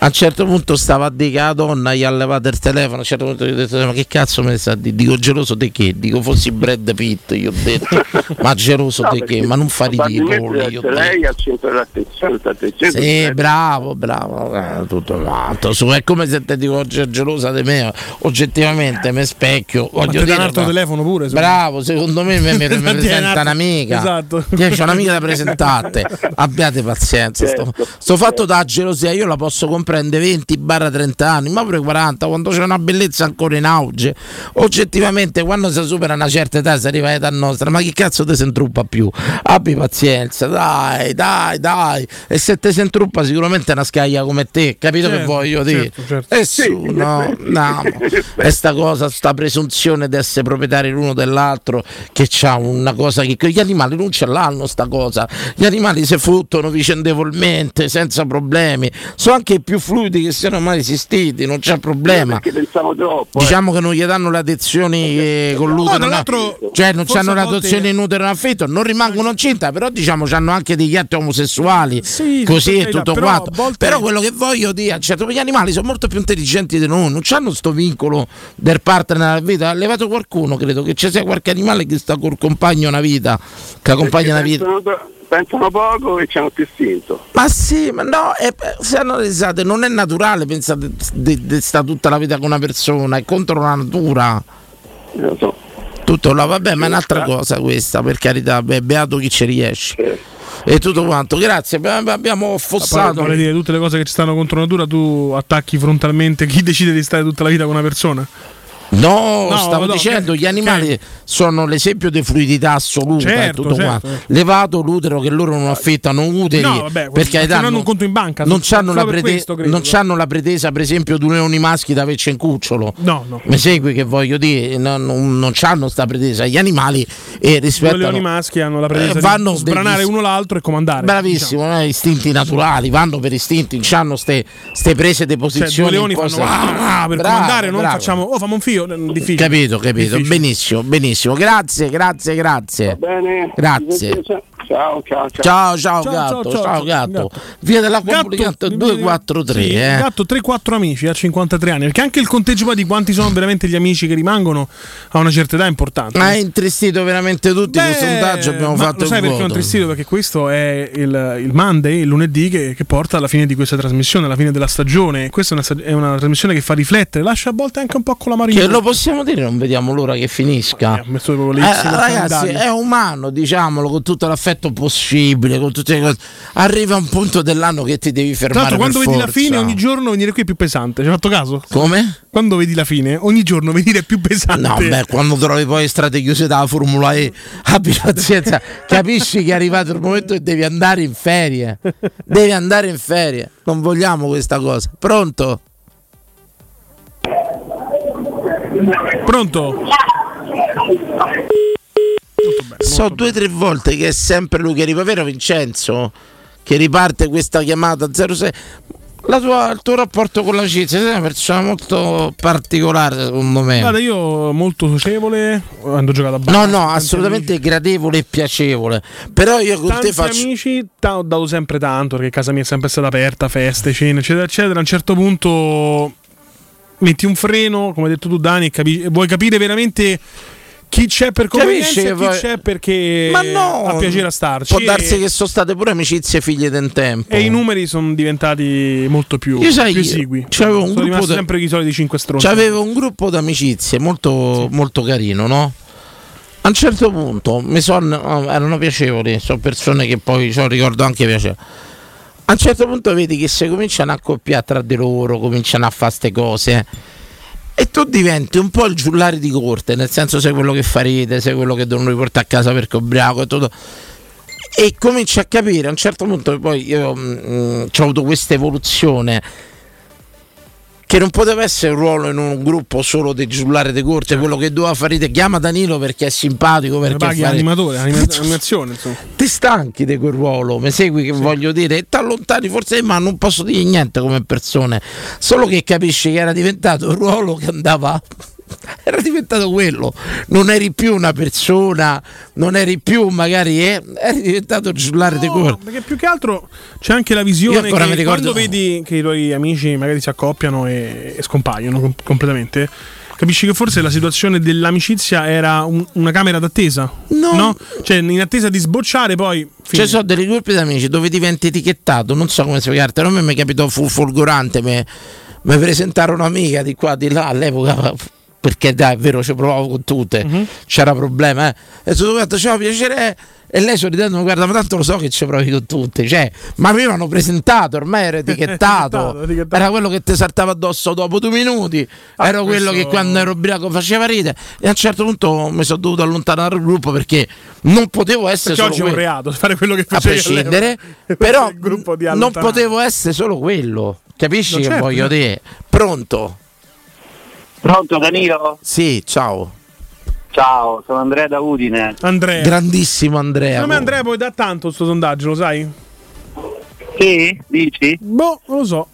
A un certo punto stava a dire che la donna gli ha levato il telefono, a un certo punto gli ho detto ma che cazzo me ne sta a dire? Dico geloso di che? Dico fossi Brad Pitt, gli ho detto, ma geloso No, di che? Ma non fa ridicolo, probabilmente gli ho se detto. lei è al centro dell'attenzione, sta attenzione. Sì, bravo, bravo, eh, tutto quanto. Su, è come se te dico gelosa di me, oggettivamente mi specchio. Ma Voglio ti dà dire, un altro ma- telefono pure. Bravo, secondo me mi, mi, mi Ti presenta un'amica. Esatto. Io c'ho un'amica da presentate. Abbiate pazienza. Sto, Certo. sto fatto da gelosia, io la posso comprendere 20-30 anni, ma pure 40, quando c'è una bellezza ancora in auge. Oggettivamente, quando si supera una certa età, si arriva all'età nostra, ma che cazzo ti si intruppa più? Abbi pazienza, dai, dai, dai. E se ti si intruppa, sicuramente è una scaglia come te, capito che Certo, voglio dire? certo, certo. E Sì, su, in no, no. E sta cosa, sta presunzione di essere proprietari l'uno dell'altro, che c'ha una cosa che che gli animali non ce l'hanno sta cosa. Gli animali si fruttono vicendevolmente, senza problemi. Sono anche più più fluidi che siano mai esistiti, non c'è problema. Troppo. eh. Diciamo che non gli danno le adozioni eh, con l'utero, tra in- l'altro, cioè non hanno adozioni in utero in affitto, non rimangono incinta, però diciamo hanno anche degli atti omosessuali, Sì, così e tutto però quanto. volte- Però quello che voglio dire, certo, gli animali sono molto più intelligenti di noi, non hanno sto vincolo del partner nella vita. Ha levato qualcuno, credo che ci sia qualche animale che sta col compagno una vita, che accompagna una vita. Pensano, pensano poco e c'hanno più istinto. Ma sì, ma no, è, se analizzate, non è naturale pensare di, di stare tutta la vita con una persona, è contro la natura. Lo so. Tutto là, vabbè, ma è un'altra cosa questa, per carità, beh, beato chi ci riesce. E tutto quanto, grazie, abbiamo- affossato. vorrei dire tutte le cose che ci stanno contro natura, tu attacchi frontalmente chi decide di stare tutta la vita con una persona. No, No, stavo no, dicendo, ok, gli animali sono l'esempio di fluidità assoluta. Certo, tutto certo. quanto. Levato l'utero che loro non affittano uteri No, vabbè, perché non hanno un conto in banca, non solo c'hanno la, prete- questo, non c'hanno la pretesa, per esempio, di unioni maschi da averci in cucciolo. No, no. Mi segui che voglio dire? Non, non, non c'hanno sta pretesa. Gli animali e Due rispettano. leoni maschi hanno la pretesa Eh, vanno di sbranare degli- uno l'altro e comandare. Bravissimo, diciamo. eh, istinti naturali, vanno per istinti, hanno ste, ste prese di Cioè, posizione. due leoni fanno ah, ah, per Bravo, comandare, non bravo. facciamo. Oh, fammi un figlio. Eh, Difficile. Capito, capito, Difficile. benissimo, benissimo. Grazie, grazie, grazie. Bene. Grazie. Ciao, ciao, ciao. Ciao, ciao, Ciao, gatto, ciao, ciao, ciao, gatto. gatto. Via della Gatto, Complicata 243, Sì, eh. Gatto 3-4 amici a 53 anni. Perché anche il conteggio poi di quanti sono veramente gli amici che rimangono a una certa età è importante. Ha intristito veramente tutti Beh, sondaggio abbiamo ma fatto lo sai perché voto. intristito? Perché questo è il, il Monday, il lunedì, che, che porta alla fine di questa trasmissione, alla fine della stagione. Questa è una, è una trasmissione che fa riflettere, lascia a volte anche un po' con la marina. Che lo possiamo dire, non vediamo l'ora che finisca. Eh, Eh, ragazzi, è umano, diciamolo, con tutto l'affetto possibile, con tutte le cose. Arriva un punto dell'anno che ti devi fermare. l'altro, quando vedi la forza. fine, ogni giorno venire qui è più pesante. Ci hai fatto caso? Come? Quando vedi la fine, ogni giorno venire è più pesante. No, beh, quando trovi poi strade chiuse dalla Formula E, abbi pazienza, capisci che è arrivato il momento che devi andare in ferie. Devi andare in ferie. Non vogliamo questa cosa. Pronto? Pronto? So due o tre volte che è sempre lui che arriva, vero Vincenzo? Che riparte questa chiamata 06. La tua- il tuo rapporto con l'amicizia sei una persona molto particolare secondo me. Guarda, io molto socievole, avendo giocato a No, basket, no, tanti assolutamente gradevole e piacevole. Però io con Tanti te faccio. amici, ta- ho dato sempre tanto perché casa mia è sempre stata aperta, feste, cene, eccetera, eccetera. A un certo punto metti un freno, come hai detto tu, Dani, e capi- vuoi capire veramente chi c'è per convenienza Capisci e chi c'è perché Ma no, ha piacere a starci. Può darsi e, che sono state pure amicizie figlie del tempo. e i numeri sono diventati molto più, Io sai, più esigui. c'avevo un sono gruppo de- sempre i soliti 5 stronzi. C'avevo un gruppo d'amicizie molto, molto carino, no? A un certo punto mi sono. erano piacevoli, sono persone che poi cioè, ricordo anche piacevoli. A un certo punto vedi che se cominciano a accoppiare tra di loro, cominciano a fare queste cose. E tu diventi un po' il giullare di corte, nel senso sei quello che fa ride, sei quello che devono riportare a casa perché ubriaco e tutto. E cominci a capire a un certo punto poi io ho avuto questa evoluzione che non poteva essere un ruolo in un gruppo solo di giullare di corte, quello che doveva fare ride, chiama Danilo perché è simpatico, perché paghi fare- animatore, anima- animazione, insomma. ti stanchi di quel ruolo, mi segui che voglio dire, e ti allontani forse, ma non posso dire niente come persone, solo che capisci che era diventato un ruolo che andava, era diventato quello, non eri più una persona, non eri più magari, eh, eri diventato giullare di corte. Perché più che altro c'è anche la Io visione che ricordo- quando vedi che i tuoi amici magari si accoppiano e, e scompaiono com- completamente, capisci che forse la situazione dell'amicizia era un- una camera d'attesa. No. Cioè, in attesa di sbocciare, poi. fine. Ci sono dei gruppi di amici dove diventi etichettato, non so come spiegarti, a me mi capitò fu folgorante, mi, mi presentarono un'amica di qua di là all'epoca, perché dai, è vero, ci provavo con tutte, Mhm. c'era problema, eh. E sono detto, ciao, piacere. E lei sorridendo mi guarda, ma tanto lo so che ci provi con tutti, cioè, ma mi avevano presentato, ormai ero etichettato, era quello che ti saltava addosso dopo due minuti, Ah, ero quello questo- che quando ero ubriaco faceva ride e a un certo punto mi sono dovuto allontanare dal gruppo perché non potevo essere Perché solo oggi è un quello reato fare quello che a prescindere, però non potevo essere solo quello. Capisci No, che certo, voglio dire? Pronto? Pronto Danilo? Sì, ciao. Ciao, sono Andrea da Udine. Andrea. Grandissimo Andrea. Secondo me Andrea poi dà tanto sto sondaggio, lo sai? Sì? Dici? Boh, non lo so.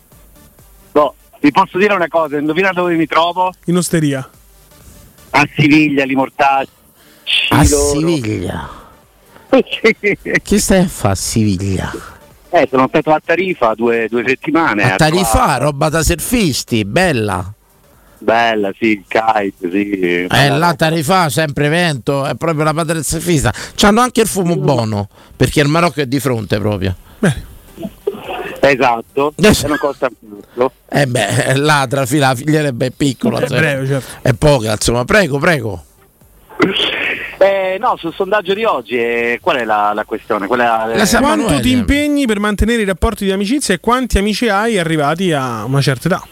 No, vi posso dire una cosa, indovina dove mi trovo? In osteria. A Siviglia, li mortacci. A. Siviglia. Che stai a fare a Siviglia? Eh, sono stato a Tarifa due, due settimane. A Tarifa, trovare- roba da surfisti, bella. Bella, sì, il kite, sì. Eh, là Tarifa, sempre vento, è proprio la patria del surfista. C'hanno anche il fumo buono, perché il Marocco è di fronte proprio. Esatto, e non costa molto. Eh beh, là tra fila la filiera è piccola, È insomma. breve, certo. è poca, insomma. Prego, prego. Eh, no, sul sondaggio di oggi, eh, qual è la, la questione? Qual è la- Quanto ti impegni per mantenere i rapporti di amicizia e quanti amici hai arrivati a una certa età?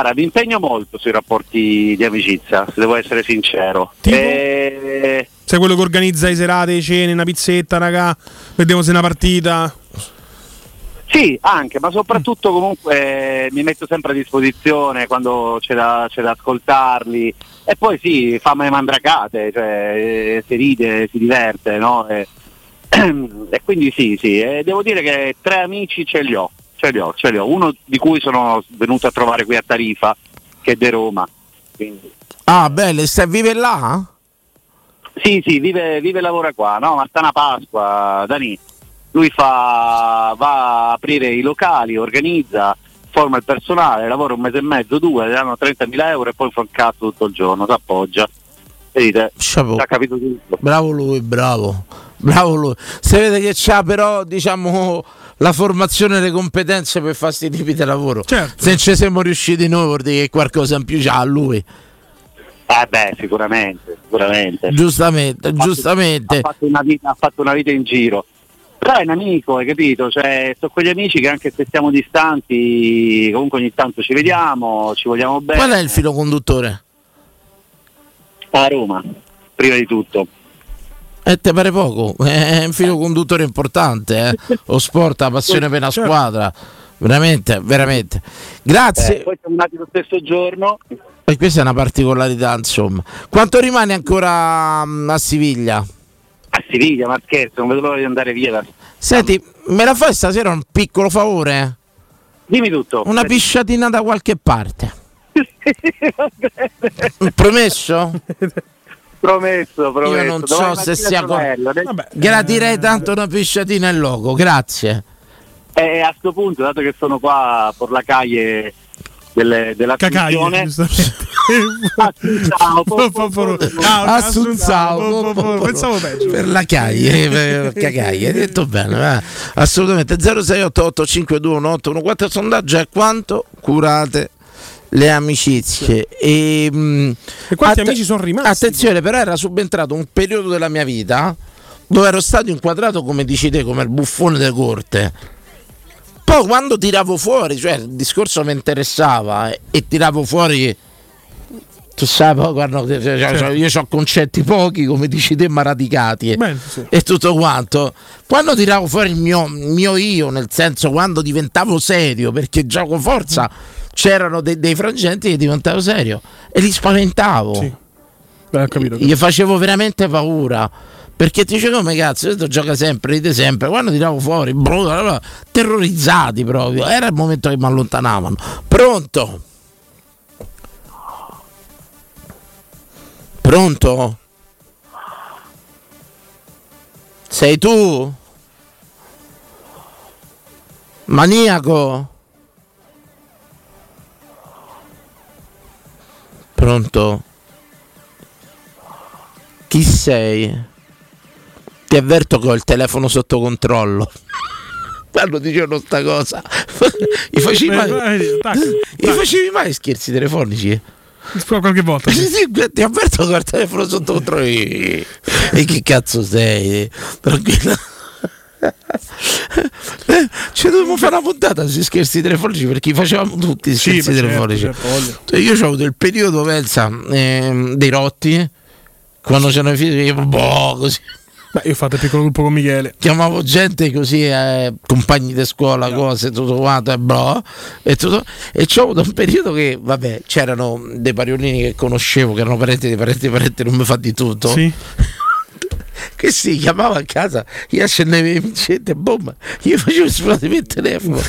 Guarda, mi impegno molto sui rapporti di amicizia, se devo essere sincero. Eh, Sei quello che organizza i serate, cene, una pizzetta, raga, vediamo se è una partita. Sì, anche, ma soprattutto comunque eh, mi metto sempre a disposizione quando c'è da, c'è da ascoltarli e poi sì, fammi le mandracate, cioè eh, si ride, si diverte, no? E, e quindi sì, sì, e devo dire che tre amici ce li ho, ce li ho, ce li ho. Uno di cui sono venuto a trovare qui a Tarifa, che è di Roma. Quindi, Ah, belle, stai vive là? Sì, sì, vive, vive e lavora qua, no? Ma sta una Pasqua, Dani. Lui fa, va a aprire i locali, organizza, forma il personale, lavora un mese e mezzo, due, le danno 30.000 euro e poi fa un cazzo tutto il giorno, si appoggia. Vedete? Ha capito tutto. Bravo lui, bravo. Bravo lui. Si vede che c'ha però, diciamo, la formazione e le competenze per fare questi tipi di lavoro. Certo. Se ci siamo riusciti noi vuol dire che qualcosa in più c'ha lui. Eh beh, sicuramente, sicuramente. Giustamente, Ha fatto- giustamente. Ha fatto, una vita, ha fatto una vita in giro. Però è un amico, hai capito? Cioè, sono quegli amici che anche se siamo distanti, comunque ogni tanto ci vediamo, ci vogliamo bene. Qual è il filo conduttore? A Roma, prima di tutto. E te pare poco? È un filo conduttore importante, eh? Lo sport, la passione per la Certo. squadra. Veramente, veramente. Grazie. Eh, poi siamo nati lo stesso giorno. E questa è una particolarità, insomma. Quanto rimane ancora mm, a Siviglia? A Siviglia, ma scherzo, non vedo l'ora di andare via. da- Senti, me la fai stasera un piccolo favore? Dimmi tutto. Una pisciatina da qualche parte. Promesso? Promesso, promesso. Io non so Domani se mattina sia bello. Gradirei tanto una pisciatina in loco, grazie. E a sto punto, dato che sono qua per la calle delle, della. Ciao, Ah, Assunzao, pensavo peggio. per la caglie, per cagaglie, hai detto bene, eh. assolutamente 0688521814 il sondaggio è quanto curate le amicizie e, mm, E quanti amici sono rimasti? Attenzione, però era subentrato un periodo della mia vita dove ero stato inquadrato come dici te, come il buffone de corte. Poi quando tiravo fuori, cioè il discorso mi interessava e, e tiravo fuori tu sai, poi, guarda, cioè, cioè, Certo. io ho concetti pochi, come dici te, ma radicati Bene, sì. e tutto quanto. Quando tiravo fuori il mio, il mio io, nel senso quando diventavo serio, perché gioco forza c'erano de- dei frangenti che diventavo serio e li spaventavo. Beh, ho capito. Gli facevo veramente paura. Perché ti dicevo come cazzo, questo gioca sempre, ride sempre. Quando tiravo fuori, bla, terrorizzati proprio. Era il momento che mi allontanavano. Pronto? Pronto? Sei tu? Maniaco? Pronto? Chi sei? Ti avverto che ho il telefono sotto controllo. Quando dicevano sta cosa, gli facevi mai, gli facevi mai scherzi telefonici? Qualche volta. Sì, sì, ti avverto che ho il telefono sotto controllo. E e che cazzo sei? Tranquillo. Eh, Ci dovevo fare una puntata sui scherzi telefonici perché facevamo tutti Sì, scherzi ma certo, telefonici. certo, io ho avuto il periodo, pensa, ehm, dei rotti, quando c'erano i figli, io, boh, così. Beh, io ho fatto il piccolo gruppo con Michele. Chiamavo gente così, eh, compagni di scuola, cose, tutto quanto, e boh, e tutto. E c'ho avuto un periodo che, vabbè, c'erano dei pariolini che conoscevo, che erano parenti di parenti di parenti, non mi fa di tutto. Sì. che si chiamava a casa, io accendevo le vicette, boom, io facevo esplodere il telefono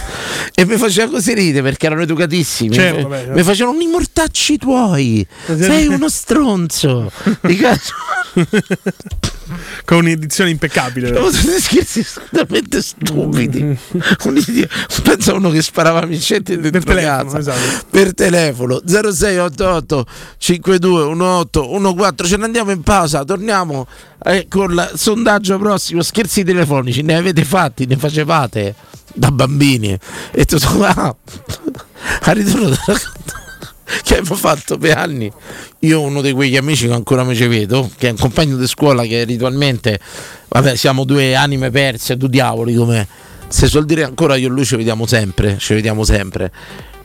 e mi faceva così ridere perché erano educatissimi. Certo, mi, vabbè, certo. mi facevano i mortacci tuoi, sei uno stronzo. Di caso. Con un'edizione impeccabile. Avevo dei scherzi assolutamente stupidi. Pensa a uno che sparava vicette dentro telefono, esatto. per telefono 0688 5218 14 ce ne andiamo in pausa torniamo eh, con sondaggio prossimo scherzi telefonici ne avete fatti ne facevate da bambini e tu ah, a ritorno che abbiamo fatto per anni. Io uno di quegli amici che ancora mi ci vedo, che è un compagno di scuola che ritualmente, vabbè, siamo due anime perse, due diavoli come se suol dire ancora io e lui ci vediamo sempre, ci vediamo sempre.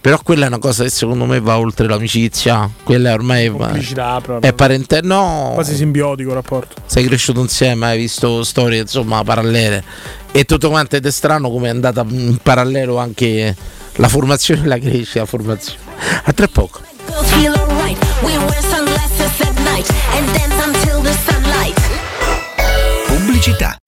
Però quella è una cosa che secondo me va oltre l'amicizia, quella è ormai Complicità proprio. è parente, no, Quasi simbiotico il rapporto. sei cresciuto insieme, hai visto storie insomma parallele e tutto quanto ed è strano come è andata in parallelo anche la formazione e la crescita, la formazione. A tra poco. Pubblicità.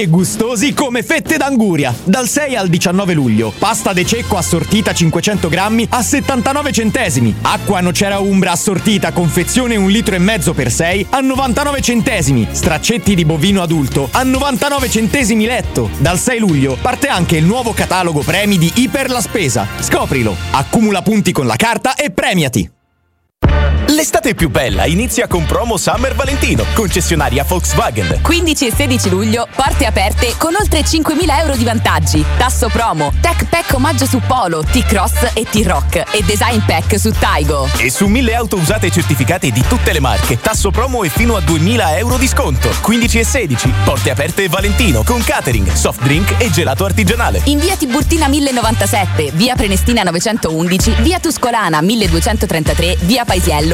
e gustosi come fette d'anguria. Dal 6 al 19 luglio, pasta de cecco assortita 500 grammi a 79 centesimi. Acqua nocera umbra assortita confezione 1 litro e mezzo per 6 a 99 centesimi. Straccetti di bovino adulto a 99 centesimi letto. Dal 6 luglio parte anche il nuovo catalogo premi di Iper la Spesa. Scoprilo, accumula punti con la carta e premiati. L'estate più bella inizia con promo Summer Valentino, concessionaria Volkswagen. 15 e 16 luglio, porte aperte con oltre 5.000 euro di vantaggi. Tasso promo, Tech Pack omaggio su Polo, T-Cross e T-Rock e Design Pack su Taigo. E su 1000 auto usate certificate di tutte le marche, tasso promo e fino a 2000 euro di sconto. 15 e 16, porte aperte Valentino con catering, soft drink e gelato artigianale. In via Tiburtina 1097, via Prenestina 911, via Tuscolana 1233, via Paisiello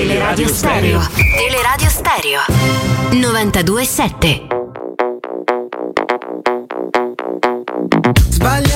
Teleradio Stereo. Teleradio Stereo. 92.7. Sbagliare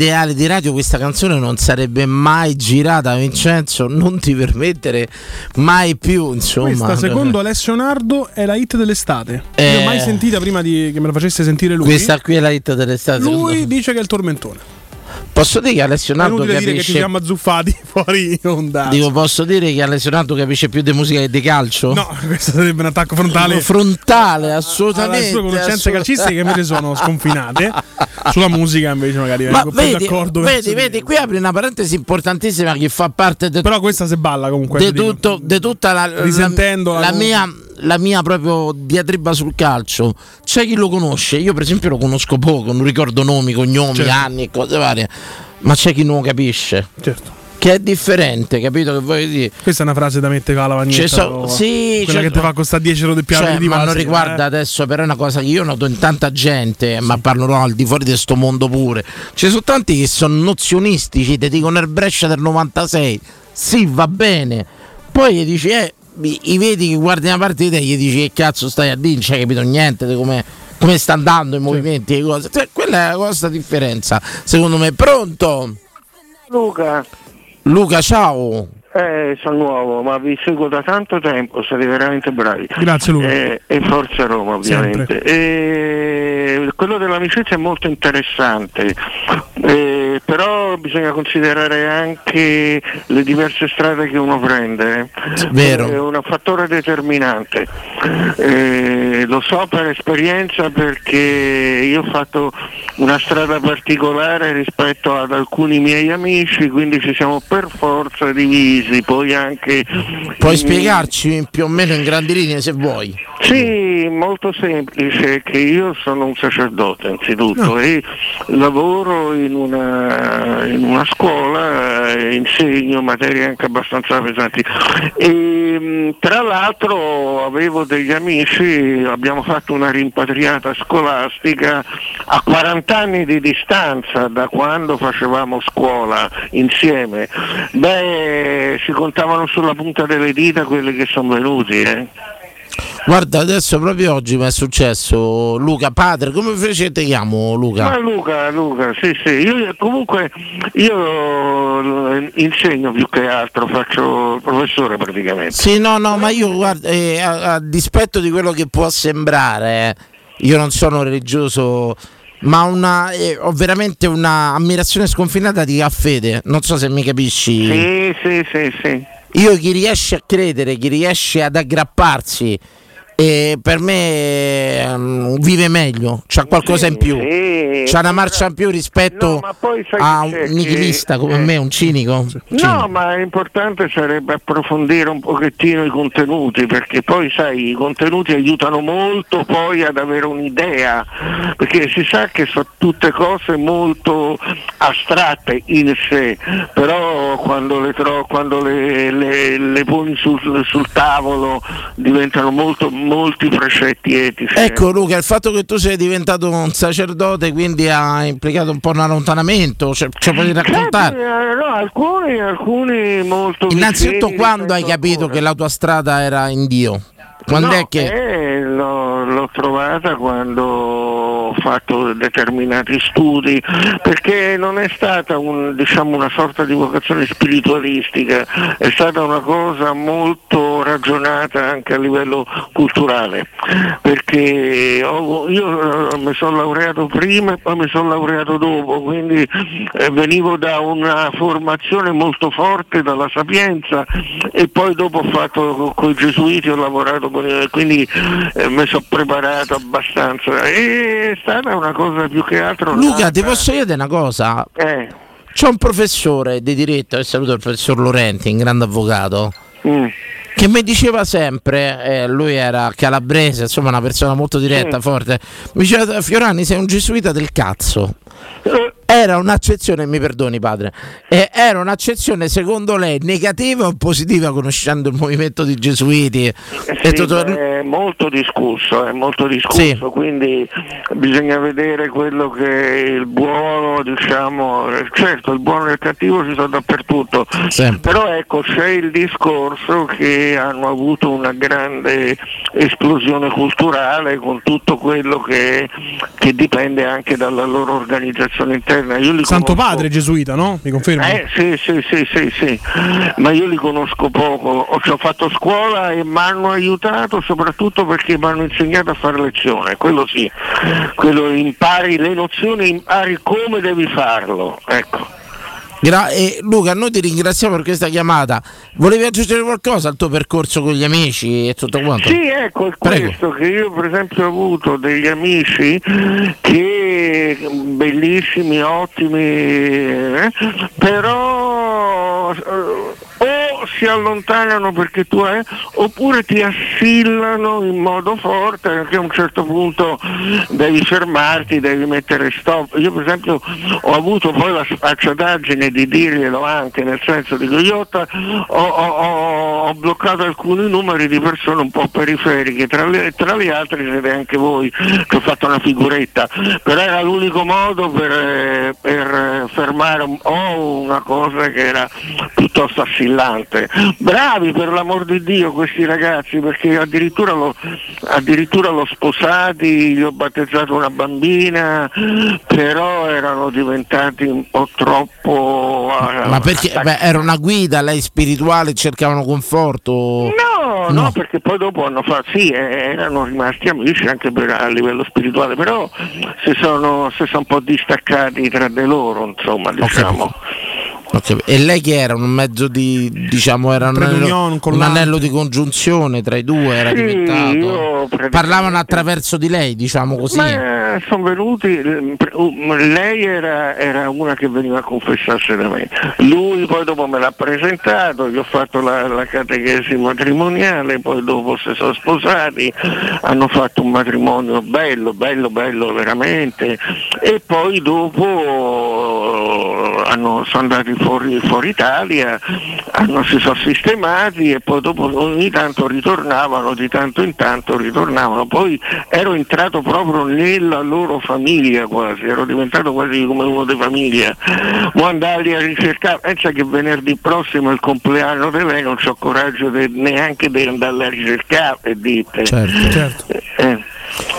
ideale di radio questa canzone non sarebbe mai girata, Vincenzo, non ti permettere mai più, insomma. Questa, secondo Alessio Nardo, è la hit dell'estate. Eh. Io mai sentita prima di, che me la facesse sentire lui. Questa qui è la hit dell'estate. Lui dice che è il tormentone. Posso dire che Alessio Nardo inutile dire che ci capisce siamo azzuffati fuori onda. Dico, posso dire che Alessio Nardo capisce più di musica che di calcio? No, questo sarebbe un attacco frontale. Frontale, assolutamente. sue conoscenze calcistiche che invece sono sconfinate. Sulla musica invece magari Ma più vedi, d'accordo. vedi, vedi, qui apri una parentesi importantissima che fa parte de- Però questa se balla comunque. di tutta la, la, Risentendola la comunque. mia, la mia proprio diatriba sul calcio. C'è chi lo conosce, io per esempio lo conosco poco, non ricordo nomi, cognomi, Certo. anni e cose varie, ma c'è chi non capisce. Certo. Che è differente, capito che voglio dire? Questa è una frase da mettere con la lavagnetta. So- sì, quella che ti fa costare 10 euro di più Cioè, di ma non riguarda eh. adesso, però è una cosa che io noto in tanta gente, ma parlerò al di fuori di questo mondo pure. Ci sono tanti che sono nozionistici, ti dicono il Brescia del 96. Sì, va bene. Poi gli dici, eh, i vedi che guardi una partita e gli dici che cazzo stai a dire, non c'hai capito niente di come, come sta andando i movimenti e cose. Cioè, quella è la cosa differenza, secondo me. Pronto? Luca, Luca, ciao. Eh, sono nuovo, ma vi seguo da tanto tempo, siete veramente bravi. Grazie Luca. Eh, e Forza Roma ovviamente. E quello dell'amicizia è molto interessante, eh, però bisogna considerare anche le diverse strade che uno prende. Vero. È un fattore determinante. Eh, lo so per esperienza perché io ho fatto una strada particolare rispetto ad alcuni miei amici, quindi ci siamo per forza divisi, poi anche Puoi spiegarci più o meno in grandi linee se vuoi? sì, molto semplice, che io sono un sacerdote anzitutto e lavoro in una, in una scuola, eh, insegno materie anche abbastanza pesanti. E, mh, tra l'altro avevo degli amici, abbiamo fatto una rimpatriata scolastica a 40 anni di distanza da quando facevamo scuola insieme. Beh, si contavano sulla punta delle dita quelli che sono venuti. Eh. Guarda, adesso proprio oggi mi è successo Luca Padre, come fece ti chiamo Luca? Ma Luca, Luca, sì, sì, io comunque io eh, insegno più che altro, faccio professore praticamente. Sì, no, no, ma io guarda, eh, a, a dispetto di quello che può sembrare, eh, io non sono religioso, ma una, eh, ho veramente un'ammirazione sconfinata di Caffede, non so se mi capisci. Sì, sì, sì, sì. Io chi riesce a credere, chi riesce ad aggrapparsi e per me ehm, vive meglio, c'ha qualcosa in più, c'ha una marcia in più rispetto sai a un nichilista come me, un cinico. No, ma l'importante sarebbe approfondire un pochettino i contenuti, perché poi sai, i contenuti aiutano molto poi ad avere un'idea, perché si sa che sono tutte cose molto astratte in sé, però quando le, tro- quando le, le- le poni sul, sul tavolo diventano molto, molti precetti etici. Ecco Luca, il fatto che tu sei diventato un sacerdote quindi ha implicato un po' un allontanamento, cioè, ce puoi raccontare? Eh, no, alcuni, alcuni molto Innanzitutto quando hai capito che la tua strada era in Dio? Quando No, è che... eh, l'ho, l'ho trovata quando ho fatto determinati studi, perché non è stata un- diciamo, una sorta di vocazione spiritualistica, è stata una cosa molto ragionata anche a livello culturale, perché ho- io eh, mi sono laureato prima e poi mi sono laureato dopo, quindi eh, venivo da una formazione molto forte dalla sapienza e poi dopo ho fatto con i gesuiti, ho lavorato con i- quindi eh, mi sono preparato abbastanza. E è stata una cosa più che altro. Luca, nata- ti posso chiedere una cosa? Eh. C'è un professore di diritto, e saluto il professor Lorenti, un grande avvocato, Mm. che mi diceva sempre, eh, lui era calabrese, insomma una persona molto diretta, Sì. forte, mi diceva Fiorani sei un gesuita del cazzo. Era un'accezione, mi perdoni padre, eh, era un'accezione secondo lei negativa o positiva conoscendo il movimento di gesuiti? E Sì, tutto- È molto discusso, è molto discusso, quindi bisogna vedere quello che il buono, diciamo, certo il buono e il cattivo ci sono dappertutto, però ecco c'è il discorso che hanno avuto una grande esplosione culturale con tutto quello che, che dipende anche dalla loro organizzazione Io li Santo Padre gesuita, no? Mi confermi? eh sì, sì, sì, sì, sì, ma io li conosco poco, ho fatto scuola e mi hanno aiutato soprattutto perché mi hanno insegnato a fare lezione, quello sì, quello impari le nozioni, impari come devi farlo, ecco. Gra- e Luca, noi ti ringraziamo per questa chiamata. Volevi aggiungere qualcosa al tuo percorso con gli amici e tutto quanto? Sì, ecco, è questo che io per esempio ho avuto degli amici che bellissimi, ottimi, eh, però eh, si allontanano perché tu hai, oppure ti assillano in modo forte perché a un certo punto devi fermarti, devi mettere stop. Io per esempio ho avuto poi la sfacciataggine di dirglielo anche, nel senso di Toyota, ho, ho- ho- bloccato alcuni numeri di persone un po' periferiche, tra le, tra le altre siete anche voi che ho fatto una figuretta, però era l'unico modo per, eh, per, eh, fermare un- o una cosa che era piuttosto assillante. Bravi per l'amor di Dio questi ragazzi, perché addirittura l'ho, addirittura l'ho sposati, gli ho battezzato una bambina, però erano diventati un po' troppo... eh, Ma perché beh, era una guida, lei spirituale, cercavano conforto? No, no, perché poi dopo hanno fatto, sì, eh, erano rimasti amici anche per- a livello spirituale, però si sono, si sono un po' distaccati tra di loro, insomma, diciamo. Ok, E lei che era un mezzo di, diciamo, era un anello, un anello di congiunzione tra i due, era Sì, diventato. Parlavano attraverso di lei, diciamo così. Sono venuti, lei era, era una che veniva a confessarsi da me, lui poi dopo me l'ha presentato, gli ho fatto la, la catechesi matrimoniale, poi dopo si sono sposati, hanno fatto un matrimonio bello, bello, bello veramente. E poi dopo hanno, sono andati fuori, fuori Italia, hanno, si sono sistemati e poi dopo ogni tanto ritornavano, di tanto in tanto ritornavano, poi ero entrato proprio nella loro famiglia quasi, ero diventato quasi come uno di famiglia, mo andarli a ricercare, pensa che venerdì prossimo è il compleanno di lei, non ho coraggio de- neanche di andarli a ricercare e dite. Certo, certo. Eh,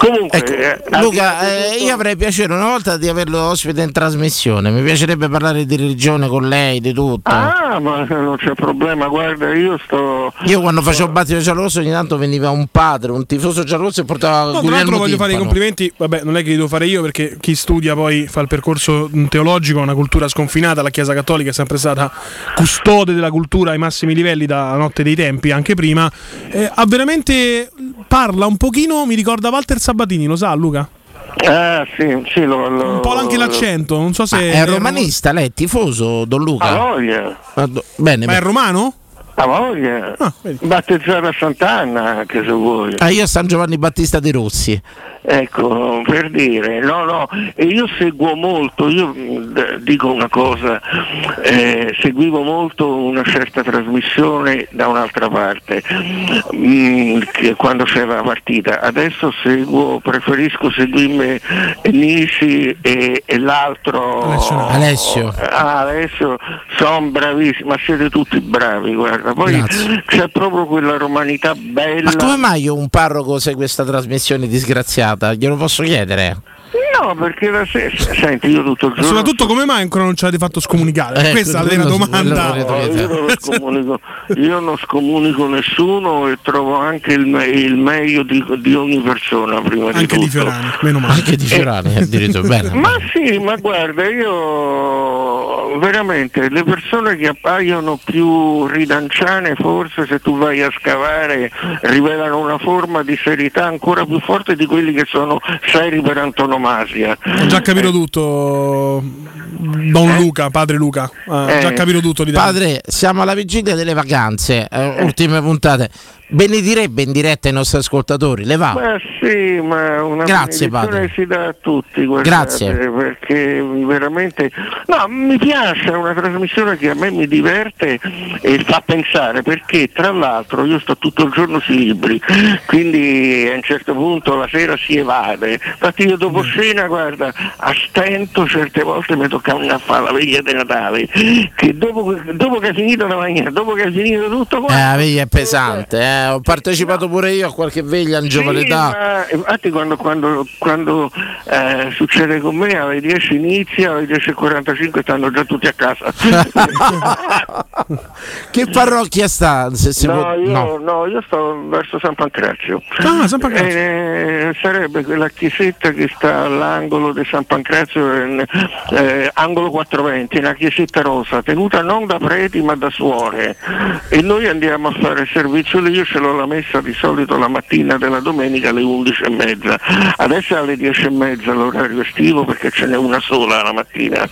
Comunque, Ecco, eh, Luca, eh, tutto- io avrei piacere una volta di averlo ospite in trasmissione. Mi piacerebbe parlare di religione con lei, di tutto. Ah, ma non c'è problema, guarda, io sto. Io quando facevo battito giallorosso ogni tanto veniva un padre, un tifoso giallorosso e portava No, tra Guglielmo l'altro voglio fare i complimenti, vabbè non è che li devo fare io perché chi studia poi fa il percorso teologico, ha una cultura sconfinata, la Chiesa Cattolica è sempre stata custode della cultura ai massimi livelli dalla notte dei tempi, anche prima, Eh, ha veramente parla un pochino, mi ricorda Walter Sabatini, lo sa Luca? Ah, sì, sì, lo, lo- Un po' anche l'accento, non so se... Ma è romanista, lei è tifoso, Don Luca? A voglia. Ah, do- Bene, Ma è bene. romano? A voglia. Battezzato a Sant'Anna, anche se vuoi. Ah, io a San Giovanni Battista di Rossi. Ecco, per dire, no, no, e io seguo molto, io d- dico una cosa, eh, seguivo molto una certa trasmissione da un'altra parte, mh, che quando c'era la partita, adesso seguo, preferisco seguirmi Nisi e, e l'altro Alessio. Ah, Alessio, sono bravissimi, ma siete tutti bravi, guarda, poi Grazie. c'è proprio quella romanità bella. Ma come mai un parroco segue questa trasmissione disgraziata? Glielo posso chiedere? No, perché la stessa, senti, io tutto il giorno. soprattutto come mai ancora non ci avete fatto scomunicare? Eh, Questa è la domanda. No, io, non scomunico, io non scomunico nessuno e trovo anche il, me- il meglio di, di ogni persona prima di Anche di tutto. Fiorani, meno male. Anche di Fiorani, addirittura. Bene. Ma sì, ma guarda, io veramente le persone che appaiono più ridanciane, forse se tu vai a scavare, rivelano una forma di serietà ancora più forte di quelli che sono seri per antonomasia. Ho già capito tutto, Don Luca, padre Luca. Ha Eh, già capito tutto di Padre, siamo alla vigilia delle vacanze, eh, ultime puntate. Benedirebbe in diretta i nostri ascoltatori, le va? Ma sì, ma una Grazie, benedizione padre. si dà a tutti, guardate, Grazie. perché veramente no, mi piace, è una trasmissione che a me mi diverte e fa pensare, perché tra l'altro io sto tutto il giorno sui libri, quindi a un certo punto la sera si evade. Infatti io dopo cena, guarda, a stento certe volte mi tocca andare a fare la veglia di Natale, che dopo, dopo che è finito la mangiare, dopo che è finito tutto Eh, quanto, la veglia è pesante, eh. ho partecipato pure io a qualche veglia in giovane Sì, età. ma infatti quando, quando- quando, eh, succede con me alle 10 inizia, alle 10.45 stanno già tutti a casa. Che parrocchia sta? Se si no, può- io, no. no, io sto verso San Pancrazio. Ah, San Pancrazio. Eh, sarebbe quella chiesetta che sta all'angolo di San Pancrazio, eh, angolo 420, una chiesetta rosa, tenuta non da preti ma da suore. E noi andiamo a fare servizio lì, io ce l'ho la messa di solito la mattina della domenica alle 11 e mezza. Adesso è alle 10 e mezza l'orario estivo perché ce n'è una sola la mattina.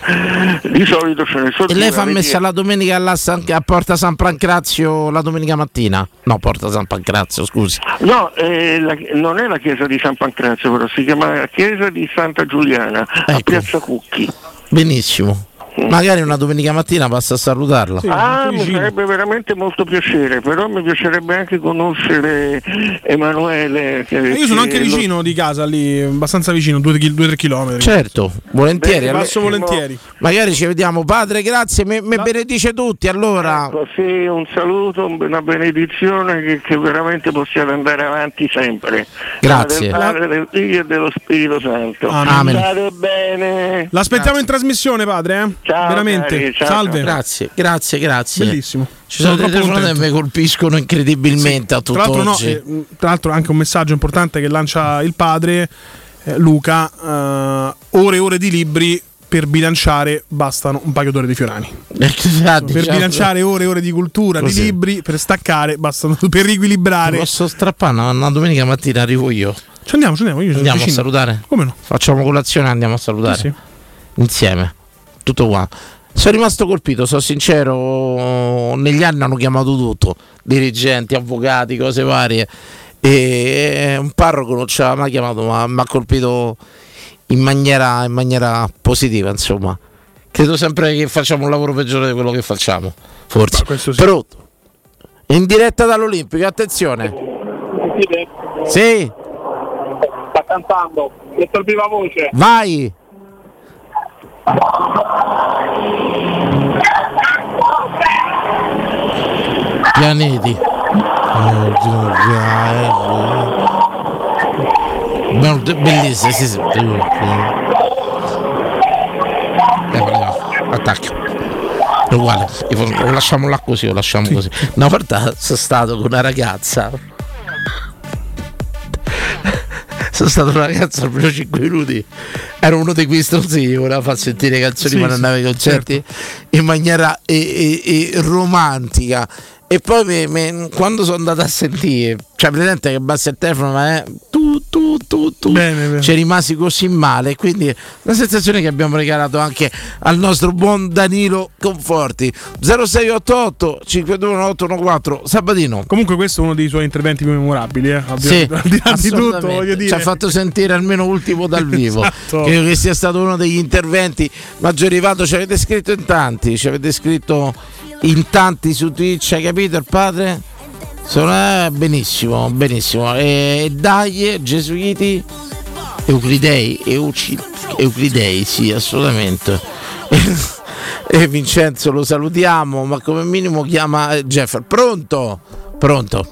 Di solito ce ne sono E lei fa messa 10. la domenica San- a Porta San Pancrazio la domenica mattina? No, Porta San Pancrazio, scusi. No, eh, la- non è la chiesa di San Pancrazio, però si chiama chiesa di Santa Giuliana Ecco. a Piazza Cucchi. Benissimo. Magari una domenica mattina passa a salutarla. ah, mi farebbe veramente molto piacere, però mi piacerebbe anche conoscere Emanuele. che- Io sono anche lo- vicino di casa, lì, abbastanza vicino, 2-3 km. Certo, volentieri. Beh, passo volentieri. Magari ci vediamo. Padre, grazie, mi, mi benedice tutti. Allora, Ecco, sì, un saluto, una benedizione che, che veramente possiate andare avanti sempre. Grazie. Del Padre, del Figlio e dello Spirito Santo. Amen. Bene. L'aspettiamo in trasmissione, padre. Eh? Ciao, Veramente. cari, ciao, Salve. grazie, grazie, grazie. Bellissimo. Ci sono, Sono delle troppo telefonate che mi colpiscono incredibilmente a Tra l'altro, no, eh, tra l'altro anche un messaggio importante che lancia il padre eh, Luca, eh, ore e ore di libri per bilanciare bastano un paio d'ore di Fiorani. Ah, per diciamo- bilanciare ore e ore di cultura, Così. di libri, per staccare, bastano per riequilibrare. Posso strappare una, una domenica mattina arrivo io. Ci andiamo, ci andiamo. Io Andiamo a salutare? Come no? Facciamo colazione e andiamo a salutare. Sì, sì. Insieme. Tutto qua. Sono rimasto colpito, sono sincero, negli anni hanno chiamato tutto, dirigenti, avvocati, cose varie. E un parroco non ci aveva mai chiamato, ma mi ha colpito in maniera, in maniera positiva, insomma. Credo sempre che facciamo un lavoro peggiore di quello che facciamo, forse. Però, in diretta dall'Olimpico, attenzione. Sì, Sta cantando, il viva voce. vai. Pianeti. Be- Bellissimo, sì, sì. Eh, attacca. Uguale, lo lasciamo là così, lo lasciamo così. Una volta sono stato con una ragazza. Sono stato una ragazza primo 5 minuti. Ero uno di quei stronzi che voleva far sentire canzoni Sì, quando sì, andava ai concerti in maniera eh, eh, eh, romantica. E poi me- me- quando sono andato a sentire, cioè presente che basta il telefono, ma è tu, tu, tu, tu, ci rimasi così male. Quindi una sensazione che abbiamo regalato anche al nostro buon Danilo Conforti. 0688 521 Sabatino. Comunque questo è uno dei suoi interventi più memorabili, eh? Sì, al di là di tutto, voglio dire. Ci ha fatto sentire almeno ultimo dal vivo. Esatto. Credo che sia stato uno degli interventi maggiori arrivato. Ci avete scritto in tanti, ci avete scritto in tanti su Twitch, hai capito il padre? Sono, eh, benissimo, benissimo. E dai, Gesuiti, Euclidei, Euci- Euclidei, sì, assolutamente. E Vincenzo lo salutiamo, ma come minimo chiama eh, Jeff. Pronto? Pronto?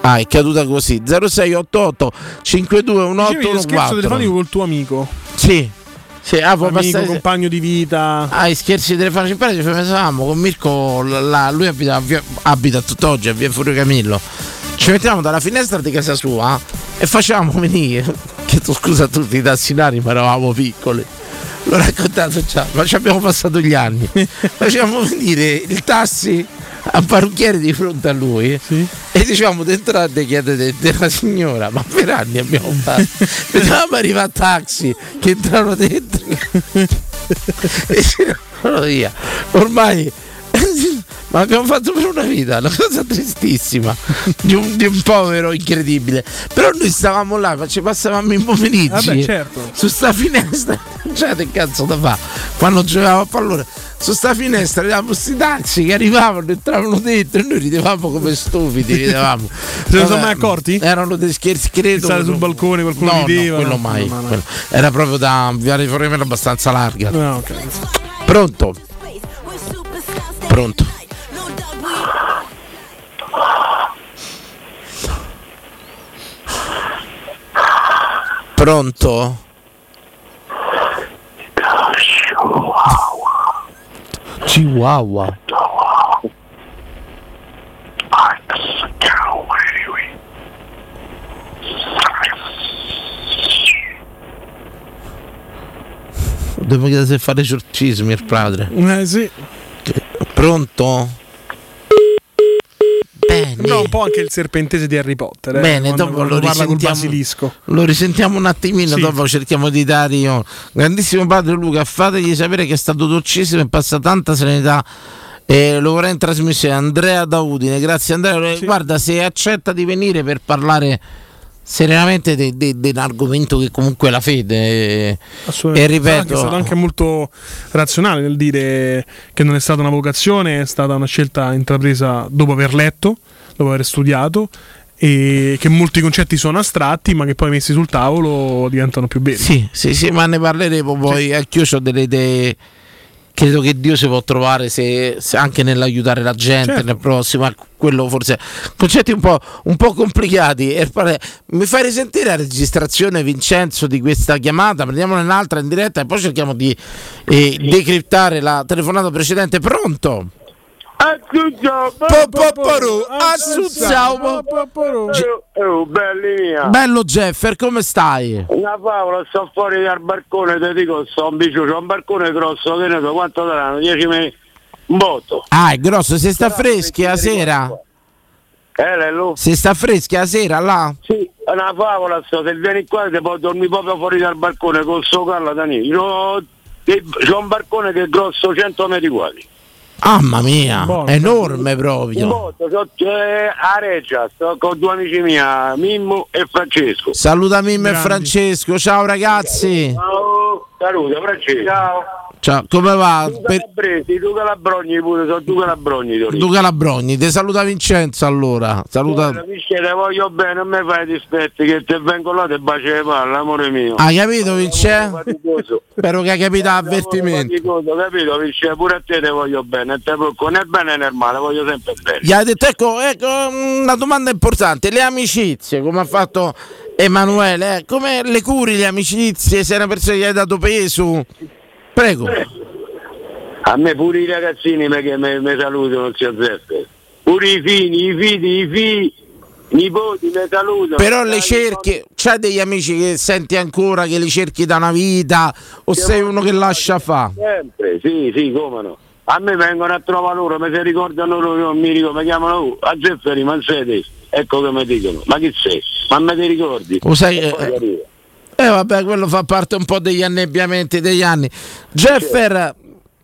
Ah, è caduta così. 0688 Dicevi lo scherzo 5218 telefonico col tuo amico. Sì. Sì, ah, può Amico, passare- compagno di vita. Ah, i scherzi telefonici in pratica ci pensavamo con Mirko, là, lui abita, a abita tutt'oggi a via Furio Camillo. Ci mettiamo dalla finestra di casa sua e facevamo venire, che tu scusa tutti i tassinari, ma eravamo piccoli. L'ho raccontato già, ma ci abbiamo passato gli anni. Facevamo venire il tassi a parrucchiere di fronte a lui e dicevamo dentro a te chiedete della signora, ma per anni abbiamo fatto. Vedevamo arrivare a taxi che entrano dentro e si andavano via. Ormai ma l'abbiamo fatto per una vita, una cosa tristissima di un, di un povero incredibile. Però noi stavamo là, ci passavamo i pomeriggi Vabbè, certo. su sta finestra, cioè che cazzo da fa? Quando giocavamo a pallone, su sta finestra vedevamo questi taxi che arrivavano, entravano dentro e noi ridevamo come stupidi, ridevamo. Se ne sono mai accorti? Erano dei scherzi, credo. Stare sul balcone, qualcuno no, rideva? No, quello mai. No, no, no. quello. Era proprio da Viale Foremera abbastanza larga. Ah, ok. Pronto? Pronto? Pronto? Chihuahua. Devo chiedere se fare esorcismi il padre. Eh sì. Pronto? Bene. Sembra un po' anche il serpentese di Harry Potter. eh, Bene, dopo lo risentiamo, lo risentiamo un attimino, Sì. dopo cerchiamo di dare io. Grandissimo padre Luca, fategli sapere che è stato dolcissimo e passa tanta serenità. E lo vorrei in trasmissione Andrea da Udine, grazie Andrea. Eh, Guarda, se accetta di venire per parlare serenamente de- de- dell'argomento che comunque è la fede. E Assolutamente. È ripeto, stato anche molto razionale nel dire che non è stata una vocazione, è stata una scelta intrapresa dopo aver letto, dopo aver studiato e che molti concetti sono astratti ma che poi messi sul tavolo diventano più veri. Sì, sì, sì, ma ne parleremo poi. Anch'io ho delle idee. Credo che Dio si può trovare se, se anche nell'aiutare la gente Certo. nel prossimo. Quello forse. Concetti un po', un po' complicati. Mi fai risentire la registrazione, Vincenzo, di questa chiamata? Prendiamola un'altra in diretta e poi cerchiamo di eh, decriptare la telefonata precedente. Pronto? Popoporu, assunziamo. Oh, belli mia. Bello Jeffer, come stai? Una favola, sto fuori dal barcone, ti dico, sto un biccio, c'ho un barcone grosso, che ne so, quanto daranno? 10 metri? Un botto. Ah, è grosso, se sta freschi a sera? Eh, Lello? Se sta freschi a sera là? Sì, è una favola, sto, se vieni qua ti puoi dormire proprio fuori dal barcone col suo carlo da. C'ho, c'ho un barcone che è grosso 100 metri quadri. Mamma mia, Buono. enorme Un proprio. c'è a Reggia, sto con due amici miei, Mimmo e Francesco. Saluta Mimmo e Grandi. Francesco, ciao ragazzi. Ciao, saluto Francesco. Ciao. Ciao, come va? Tu Per- Calabresi, tu Calabrogni pure, sono tu Calabrogni. Torino. Tu Calabrogni, ti saluta Vincenzo allora. Saluta. Guarda, te voglio bene, non mi fai dispetti che te vengo là e baci le palle, amore mio. Hai capito Vincenzo? Spero che hai capito l'avvertimento. Faticoso, capito Michele? Pure a te te voglio bene, te preoccupo, né bene né male, voglio sempre bene. Gli hai detto, ecco, ecco, una domanda importante, le amicizie, come ha fatto Emanuele, eh, come le curi le amicizie, sei una persona che gli hai dato peso? Prego. A me pure i ragazzini che mi, salutano, zio Zeppe. Pure i figli, i figli, i figli, i nipoti mi salutano. Però le cerchi, c'hai degli amici che senti ancora che li cerchi da una vita o sei uno che lascia fa? Sempre, sì, sì, come no. A me vengono a trovare loro, mi si ricordano loro, mi ricordo, mi chiamano "Oh, a Zefferi, ma? Ecco che mi dicono, ma chi sei? Ma me ti ricordi? Lo sai, E eh. Eh vabbè, quello fa parte un po' degli annebbiamenti degli anni. Jeffer,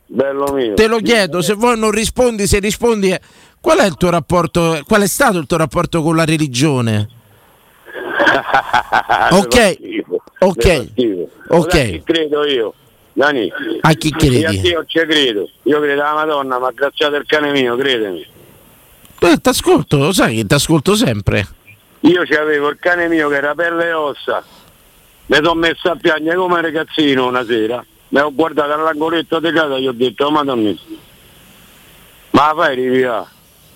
Bello mio. te lo chiedo, se vuoi non rispondi, se rispondi, eh, qual è il tuo rapporto, qual è stato il tuo rapporto con la religione? Ok, ok, ok. A chi credo io? Dani. A chi credi? Io ci credo. Io credo alla Madonna, ma graziato il cane mio, credemi. Eh, t'ascolto, lo sai che t'ascolto sempre. Io c'avevo il cane mio che era pelle e ossa. Mi sono messo a piangere come un ragazzino una sera. Mi ho guardato all'angoletto di casa e gli ho detto, oh madonna, ma fai rivia?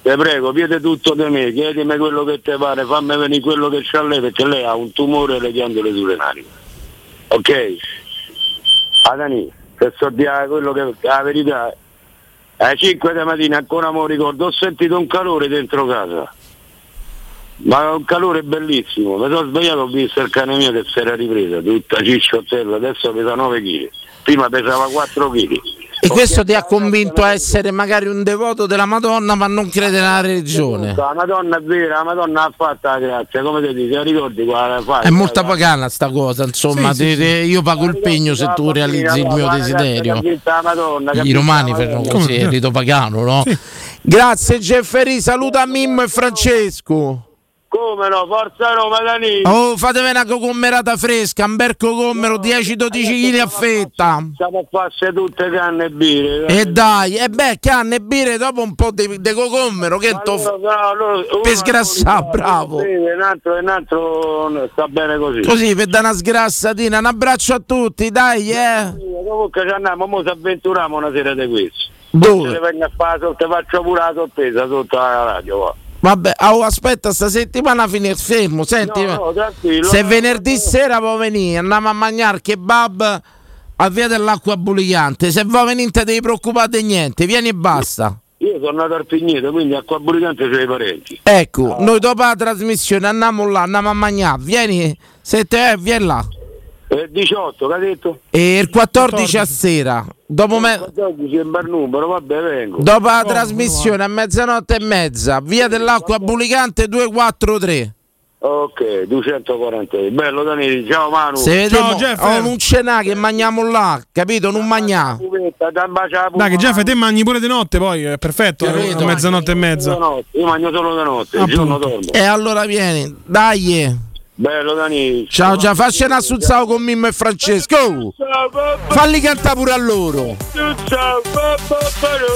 Te prego, chiedi tutto di me, chiedimi quello che ti pare, fammi venire quello che c'ha lei, perché lei ha un tumore alle ghiandole sulle nariche. Ok? Adani, se so dire quello che la verità. Alle 5 di mattina ancora mi ricordo, ho sentito un calore dentro casa. Ma un calore bellissimo, mi sono svegliato ho visto il cane mio che si era ripresa, tutta cicciottella, adesso pesa 9 kg, prima pesava 4 kg. E questo ti ha convinto a essere magari un devoto della Madonna, ma non crede nella religione. La Madonna è vera, la Madonna ha fatto la grazia, come ti dici, ricordi quale fai? È molto pagana sta cosa, insomma, Sì, sì, io pago il pegno se tu realizzi il mio desiderio. Madonna, I romani fanno così, è rito pagano, no? Grazie Jeffrey, saluta Mimmo e Francesco. Come no, forza Roma, Dani! Oh, fatevi una cocommerata fresca, un bel cocommero 10-12 kg a fetta. Siamo a farsi tutte canne e birre. E dai, e beh, canne e birre dopo un po' di, di cocommero che to... per sgrassare, bravo. Sì, un altro, un altro no, sta bene così. Così per dare una sgrassatina, un abbraccio a tutti, dai, eh. Comunque ci andiamo, mo ci avventuriamo una sera di questo. Dove? Se venga a fare sotto, faccio pure la sorpresa sotto la radio. Va. Vabbè, oh, aspetta, sta settimana finire fermo. Senti, No, no, se venerdì sera può venire, andiamo a mangiare kebab a via dell'acqua bullicante. Se vuoi venire, non ti devi preoccupare di niente, vieni e basta. Io sono nato al Pigneto, quindi a Quaburicante c'è i parenti. Ecco, noi dopo la trasmissione andiamo là, andiamo a mangiare. Vieni, se te eh, vieni là. Eh, 18, che ha detto? E il 14 a sera, dopo, me- 14 è un bel numero, vabbè, vengo. dopo la trasmissione a mezzanotte e mezza, via dell'acqua bullicante 243. Ok, 240. Bello Danilo, ciao Manu. Se vediamo, oh, non ce n'ha che mangiamo là, capito? Non mangiamo. Dai, che Jeff, te mangi pure di notte poi, è perfetto. Capito? A mezzanotte e mezza. Io mangio solo di notte, il giorno dormo. E allora vieni, dai. Bello Danilo. Ciao, ciao, facci un assunzao con Mimmo e Francesco. Falli cantare pure a loro.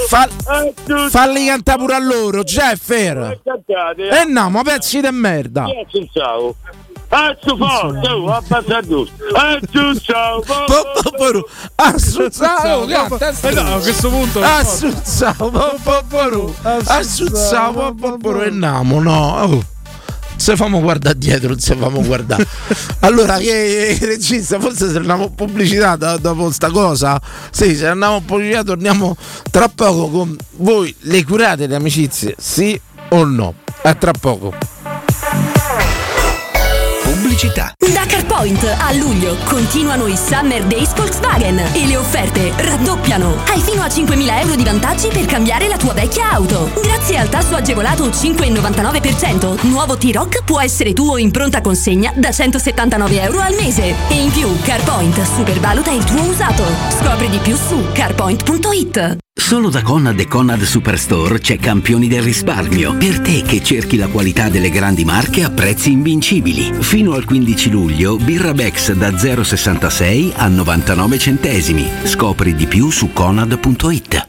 Fa- falli cantare pure a loro, Jeffer. E no, ma pezzi di merda. Ciao. Azzu forte, abbassa giusto. Azzu ciao. Assunzao, Eh no, a questo punto. Assunzao, popoporo. Assunzao, popoporo. E namo, no. Oh. Se famo guardare dietro, non se famo guardare. allora, che regista, forse se andiamo pubblicità dopo sta cosa. Sì, se andiamo pubblicità torniamo tra poco con voi. Le curate le amicizie, sì o no? A tra poco. Pubblicità. Da CarPoint a luglio continuano i Summer Days Volkswagen e le offerte raddoppiano. Hai fino a 5.000 euro di vantaggi per cambiare la tua vecchia auto. Grazie al tasso agevolato 5,99%, nuovo T-Rock può essere tuo in pronta consegna da 179 euro al mese. E in più CarPoint supervaluta il tuo usato. Scopri di più su carpoint.it. Solo da Conad e Conad Superstore c'è Campioni del risparmio. Per te che cerchi la qualità delle grandi marche a prezzi invincibili. Fino al 15 luglio, Birra Bex da 0,66 a 99 centesimi. Scopri di più su conad.it.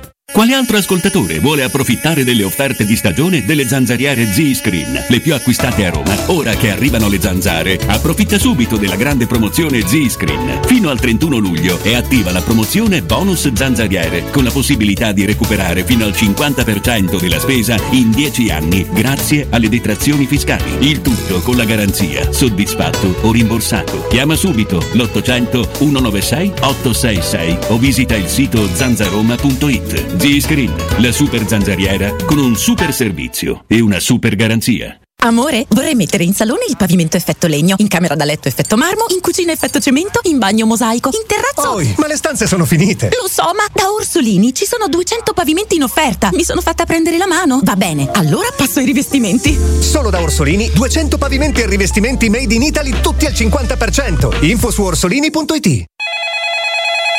Quale altro ascoltatore vuole approfittare delle offerte di stagione delle zanzariere Z-Screen, le più acquistate a Roma? Ora che arrivano le zanzare, approfitta subito della grande promozione Z-Screen. Fino al 31 luglio è attiva la promozione bonus zanzariere, con la possibilità di recuperare fino al 50% della spesa in 10 anni grazie alle detrazioni fiscali. Il tutto con la garanzia soddisfatto o rimborsato. Chiama subito l'800 196 866 o visita il sito zanzaroma.it. Z-Screen, la super zanzariera con un super servizio e una super garanzia. Amore, vorrei mettere in salone il pavimento effetto legno, in camera da letto effetto marmo, in cucina effetto cemento, in bagno mosaico, in terrazzo. Poi, ma le stanze sono finite. Lo so, ma da Orsolini ci sono 200 pavimenti in offerta. Mi sono fatta prendere la mano. Va bene, allora passo ai rivestimenti. Solo da Orsolini 200 pavimenti e rivestimenti made in Italy tutti al 50%. Info su orsolini.it.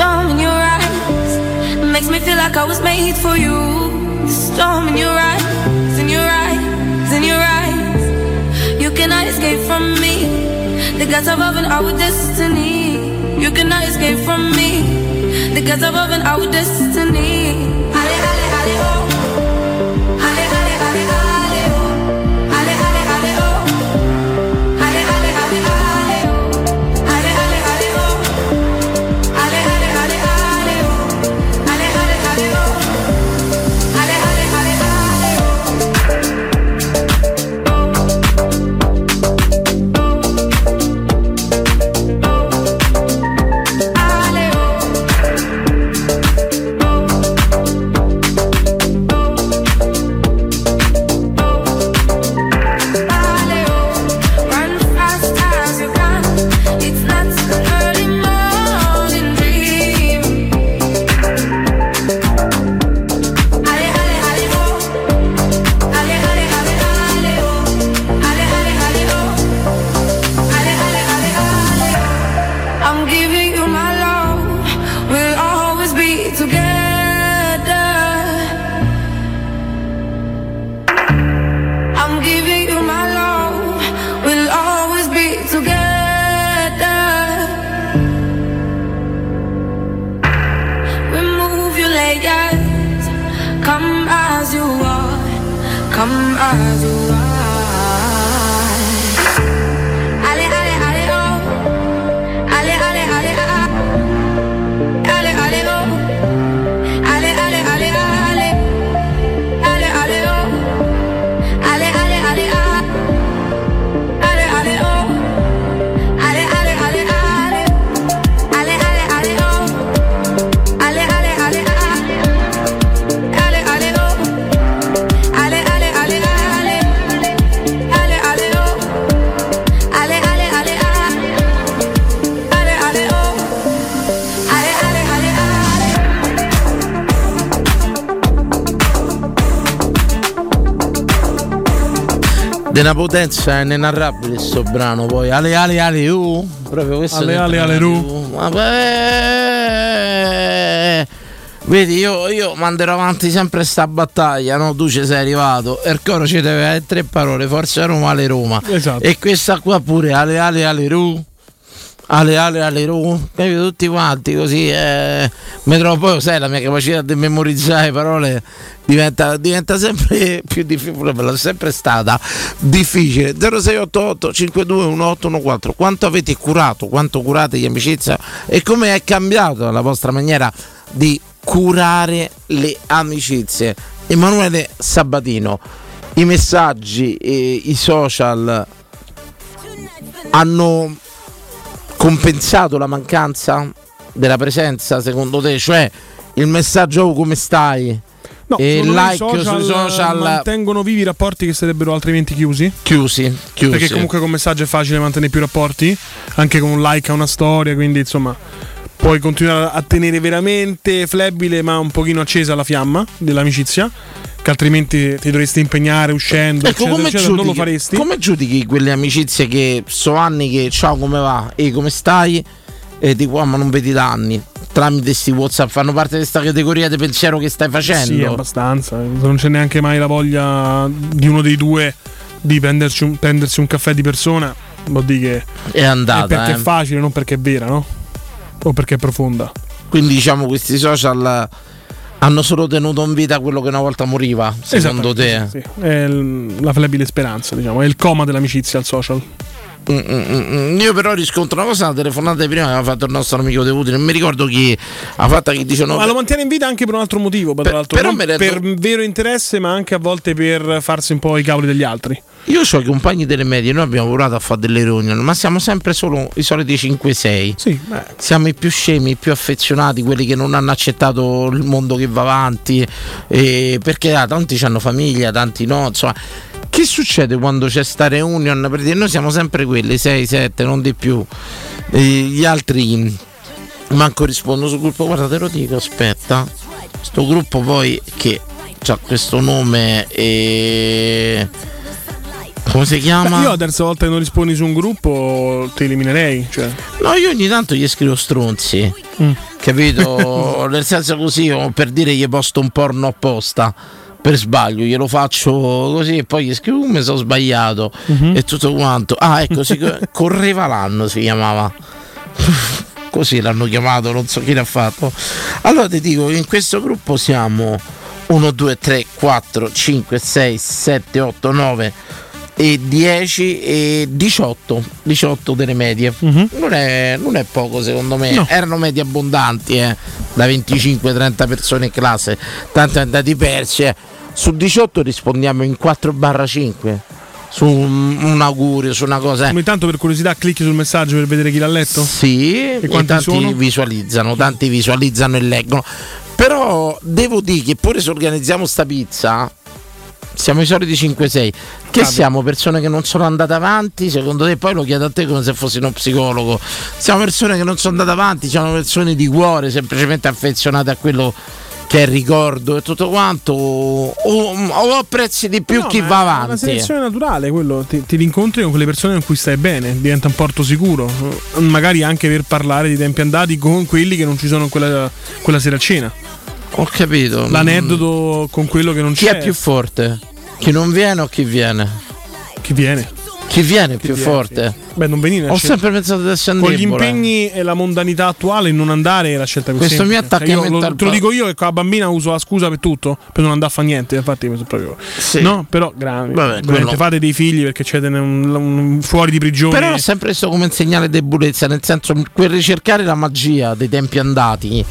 storm in your eyes makes me feel like I was made for you. The storm in your eyes, in your eyes, in your eyes. You cannot escape from me. The gods above and our destiny. You cannot escape from me. The gods above and our destiny. Ale, ale, ale, oh. Della potenza inenarrabile sto brano poi Ale Ale Ale U proprio questo Ale, è Ale, Ale. Ma beh, Vedi io, io manderò avanti sempre sta battaglia no? Tu ci sei arrivato E il coro ci deve avere tre parole Forza Roma Ale Roma Esatto. E questa qua pure Ale Ale Ale Ru Ale Ale Ale Ru Capito? Tutti quanti così eh, poi sai la mia capacità di memorizzare parole diventa, diventa sempre più difficile, l'ho sempre stata difficile. 0688 521814 quanto avete curato, quanto curate gli amicizia e come è cambiata la vostra maniera di curare le amicizie. Emanuele Sabatino, i messaggi e i social hanno compensato la mancanza della presenza secondo te? Cioè il messaggio "Oh, come stai? No, e like sui social mantengono vivi i rapporti che sarebbero altrimenti chiusi. chiusi, chiusi. Perché comunque con messaggio è facile mantenere più rapporti, anche con un like a una storia, quindi insomma puoi continuare a tenere veramente flebile ma un pochino accesa la fiamma dell'amicizia, che altrimenti ti dovresti impegnare uscendo, Ecco, eccetera, come eccetera, non lo giudichi, faresti. come giudichi quelle amicizie che so anni che ciao come va e come stai e di qua ma non vedi da anni tramite questi whatsapp fanno parte di questa categoria di pensiero che stai facendo Sì, abbastanza. Non c'è neanche mai la voglia di uno dei due di prenderci un, prendersi un caffè di persona. Vuol dire che è andata perché eh. è facile, non perché è vera, no? O perché è profonda. quindi diciamo questi social hanno solo tenuto in vita quello che una volta moriva secondo te Esattamente, sì. È la flebile speranza, diciamo, è il coma dell'amicizia al social. Io però riscontro una cosa, la telefonata prima che aveva fatto il nostro amico De Puti, non mi ricordo chi ha fatto che dice no, ma lo mantiene in vita anche per un altro motivo, tra l'altro. però rendo- per vero interesse, ma anche a volte per farsi un po' i cavoli degli altri. Io ho i compagni delle medie, noi abbiamo provato a fare delle reunion, ma siamo sempre solo i soliti 5-6. siamo i più scemi, i più affezionati, quelli che non hanno accettato il mondo che va avanti. eh, perché ah, tanti hanno famiglia, tanti no. Insomma, che succede quando c'è sta reunion? Per dire, noi siamo sempre quelli, 6-7, non di più. E gli altri manco rispondono sul gruppo. Guarda, te lo dico, aspetta. Sto gruppo poi che ha questo nome e. Come si chiama? Beh, io la terza volta che non rispondi su un gruppo ti eliminerei. Cioè. No, io ogni tanto gli scrivo stronzi. Mm. Capito? Nel senso così, per dire gli posto un porno apposta. Per sbaglio, glielo faccio così e poi gli scrivo "Uh, mi sono sbagliato Mhm. e tutto quanto. Ah, ecco, si- correva l'anno si chiamava. Così l'hanno chiamato, non so chi l'ha fatto. Allora ti dico, in questo gruppo siamo 1, 2, 3, 4, 5, 6, 7, 8, 9 e 10 e 18, 18 delle medie. Non, è, non è poco secondo me. Erano medie abbondanti, eh, da 25-30 persone in classe, tanti andati persi. eh. Su 18 rispondiamo in 4 5 su un, un augurio, su una cosa. eh. Ogni tanto per curiosità clicchi sul messaggio per vedere chi l'ha letto? Sì, E e quanti tanti sono? visualizzano, tanti visualizzano e leggono. Però devo dire che pure se organizziamo sta pizza, siamo i soliti 5-6. Che siamo persone che non sono andate avanti, secondo te? Poi lo chiedo a te come se fossi uno psicologo. Siamo persone che non sono andate avanti, siamo persone di cuore, semplicemente affezionate a quello che è il ricordo e tutto quanto. O, o apprezzi di più No, chi va è Una avanti. selezione naturale, quello ti, ti rincontri con quelle persone con cui stai bene, diventa un porto sicuro. Magari anche per parlare di tempi andati con quelli che non ci sono quella, quella sera a cena. Ho capito. L'aneddoto con quello che non Chi c'è. è più forte? Chi non viene o chi viene? Chi viene? Chi viene più viene, forte? Beh, non venire. Ho sempre pensato di essere Con gli impegni e la mondanità attuale, non andare è la scelta più Questo semplice. mio attaccamento Cioè, io lo- te lo dico io che con la bambina uso la scusa per tutto, per non andare a fare niente. Infatti, mi sono proprio. No, però, gravi. Vabbè, quello- fate dei figli perché c'è un, un- fuori di prigione. Però ho sempre visto come un segnale di debolezza, nel senso quel ricercare la magia dei tempi andati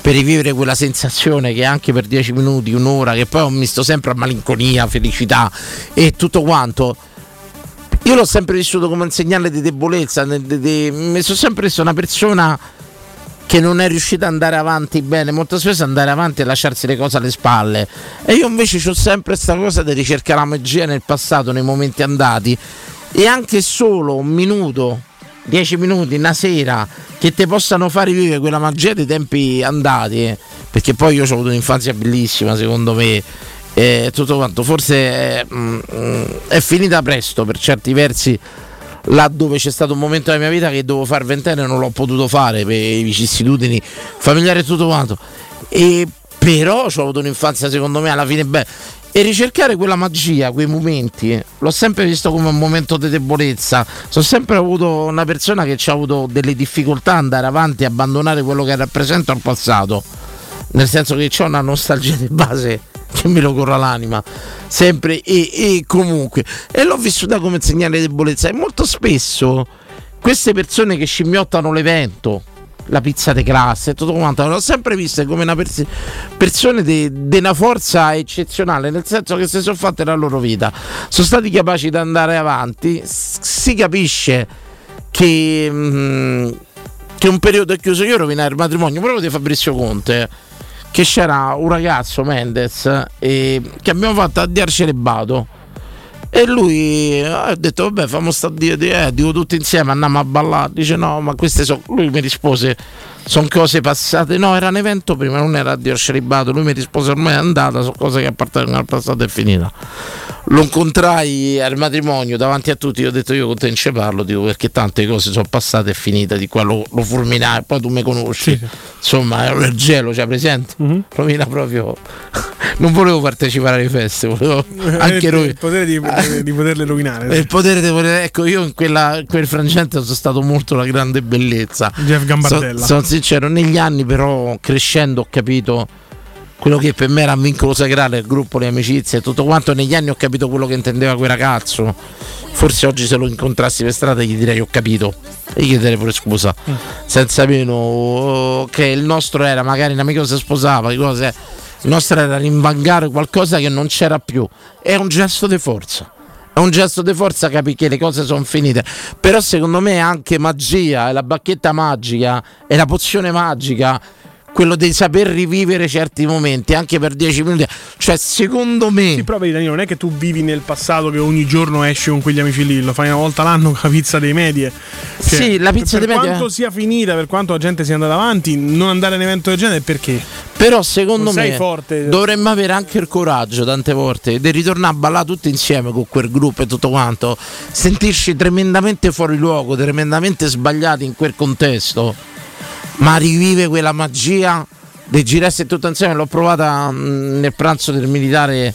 per rivivere quella sensazione che anche per 10 minuti, un'ora, che poi ho misto sempre a malinconia, felicità e tutto quanto. Io l'ho sempre vissuto come un segnale di debolezza, de- de- de- mi sono sempre visto una persona che non è riuscita ad andare avanti bene, molto spesso andare avanti e lasciarsi le cose alle spalle. E io invece ho sempre questa cosa di ricercare la magia nel passato, nei momenti andati. E anche solo un minuto, dieci minuti, una sera, che ti possano far rivivere quella magia dei tempi andati. eh. Perché poi io ho avuto un'infanzia bellissima, secondo me. E tutto quanto, forse è, mm, mm, è finita presto per certi versi là dove c'è stato un momento della mia vita che dovevo fare ventenne e non l'ho potuto fare per i vicissitudini familiari e tutto quanto. E però ho avuto un'infanzia secondo me alla fine bella. E ricercare quella magia, quei momenti, eh, l'ho sempre visto come un momento di debolezza. Sono sempre avuto una persona che ci ha avuto delle difficoltà ad andare avanti abbandonare quello che rappresenta il passato. Nel senso che ho una nostalgia di base che me lo corra l'anima sempre e, e comunque. E l'ho vissuta come segnale di debolezza e molto spesso queste persone che scimmiottano l'evento la pizza di classe e tutto quanto l'ho sempre viste come una pers- persone di una forza eccezionale nel senso che si sono fatte la loro vita sono stati capaci di andare avanti si capisce che, mm, che un periodo è chiuso. Io rovinare il matrimonio proprio di Fabrizio Conte che c'era un ragazzo Mendes e che abbiamo fatto a Diar Celebato. E lui eh, ha detto vabbè famo sta Dio eh, dico tutti insieme andiamo a ballare. Dice no ma queste sono lui mi rispose sono cose passate. No era un evento prima non era Dio Celibato lui mi rispose ormai è andata sono cose che appartengono al passato è finita. Lo incontrai al matrimonio davanti a tutti. Io ho detto io con te non ci parlo dico perché tante cose sono passate e finite di qua lo, lo fulminai poi tu mi conosci. Insomma è il gelo cioè presente? Rovina proprio. Non volevo partecipare alle feste volevo anche Eh, lui. il potere di, di- di poterle rovinare. e il potere di volere, ecco, io in, quella, in quel frangente sono stato molto la grande bellezza. Jeff Gambardella. So- sono sincero, negli anni, però, crescendo, ho capito quello che per me era un vincolo sacrale, il gruppo, le amicizie e tutto quanto. Negli anni ho capito quello che intendeva quel ragazzo. Forse oggi, se lo incontrassi per strada, gli direi: Ho capito. E gli chiederei pure scusa, senza meno oh, che il nostro era magari un amico si sposava, cose. Il nostro era rinvangare qualcosa che non c'era più. È un gesto di forza è un gesto di forza capire che le cose sono finite. Però secondo me anche magia, è la bacchetta magica, è la pozione magica, quello di saper rivivere certi momenti anche per 10 minuti. Cioè, secondo me. Sì, però vedi Danilo, non è che tu vivi nel passato che ogni giorno esci con quegli amici lì, lo fai una volta l'anno con la pizza dei medie. Cioè, Sì, la pizza per dei medie- quanto sia finita, per quanto la gente sia andata avanti, non andare a un evento del genere perché? Però secondo me forte. dovremmo avere anche il coraggio tante volte di ritornare a ballare tutti insieme con quel gruppo e tutto quanto, sentirci tremendamente fuori luogo, tremendamente sbagliati in quel contesto, ma rivive quella magia di girarsi tutto insieme. L'ho provata mh, nel pranzo del militare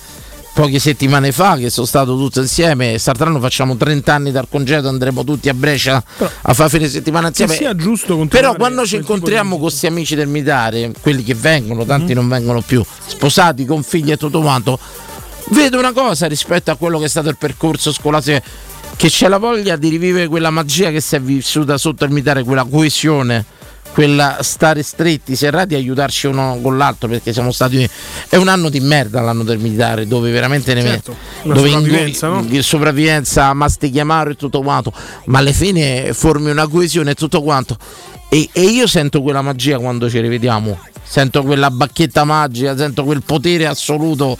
poche settimane fa che sono stato tutto insieme. Quest'altro facciamo 30 anni dal congedo, andremo tutti a Brescia a fare fine settimana insieme. sia giusto Però quando ci incontriamo con questi amici del militare, quelli che vengono, tanti Mhm. non vengono più, sposati con figli e tutto quanto, vedo una cosa rispetto a quello che è stato il percorso scolastico, che c'è la voglia di rivivere quella magia che si è vissuta sotto il militare, quella coesione, quella stare stretti, serrati, aiutarci uno con l'altro, perché siamo stati... È un anno di merda l'anno del militare, dove veramente ne Certo, dove sopravvivenza, no? di sopravvivenza, mastichiamaro e tutto quanto, ma alla fine formi una coesione e tutto quanto. E, e io sento quella magia quando ci rivediamo, sento quella bacchetta magica, sento quel potere assoluto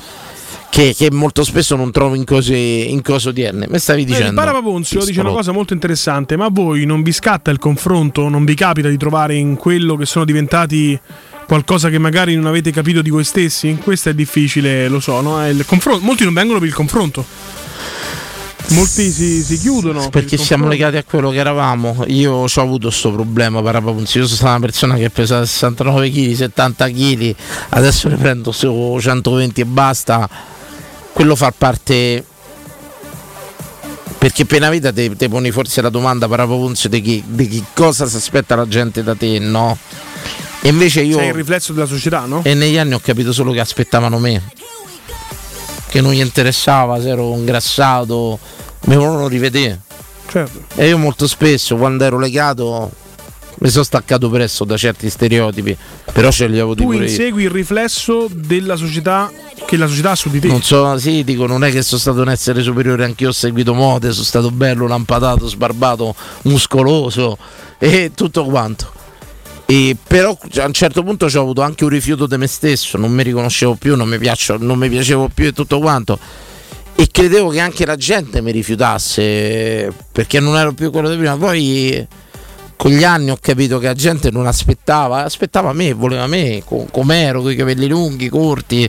che, che molto spesso non trovo in cose, in cose odierne. Me stavi Eh, dicendo? il Parapaponzio dice una cosa molto interessante, ma a voi non vi scatta il confronto, non vi capita di trovare in quello che sono diventati qualcosa che magari non avete capito di voi stessi? Questo è difficile, lo so, no? È il confronto- molti non vengono per il confronto. Molti si, si chiudono. per Perché siamo legati a quello che eravamo. Io ho avuto questo problema, Parapapunzi. Io sono stata una persona che pesa 69 kg, 70 kg, adesso ne prendo solo 120 e basta. Quello fa parte Perché per una vita te, te poni forse la domanda paraponzio di, chi- di che cosa si aspetta la gente da te, no? E invece io... Sei il riflesso della società, no? E negli anni ho capito solo che aspettavano me. Che non gli interessava se ero ingrassato, mi volevano rivedere. Certo. E io molto spesso quando ero legato mi sono staccato presto da certi stereotipi, però ce li avevo di Tu pure io. insegui il riflesso della società che la società ha su di te. Non so, sì, dico, non è che sono stato un essere superiore, anch'io ho seguito mode, sono stato bello, lampadato, sbarbato, muscoloso e tutto quanto. E però a un certo punto ho avuto anche un rifiuto di me stesso, non mi riconoscevo più, non mi, piaccio- non mi piacevo più e tutto quanto. E credevo che anche la gente mi rifiutasse perché non ero più quello di prima. Poi con gli anni ho capito che la gente non aspettava, aspettava me, voleva me, co- com'ero, con i capelli lunghi, corti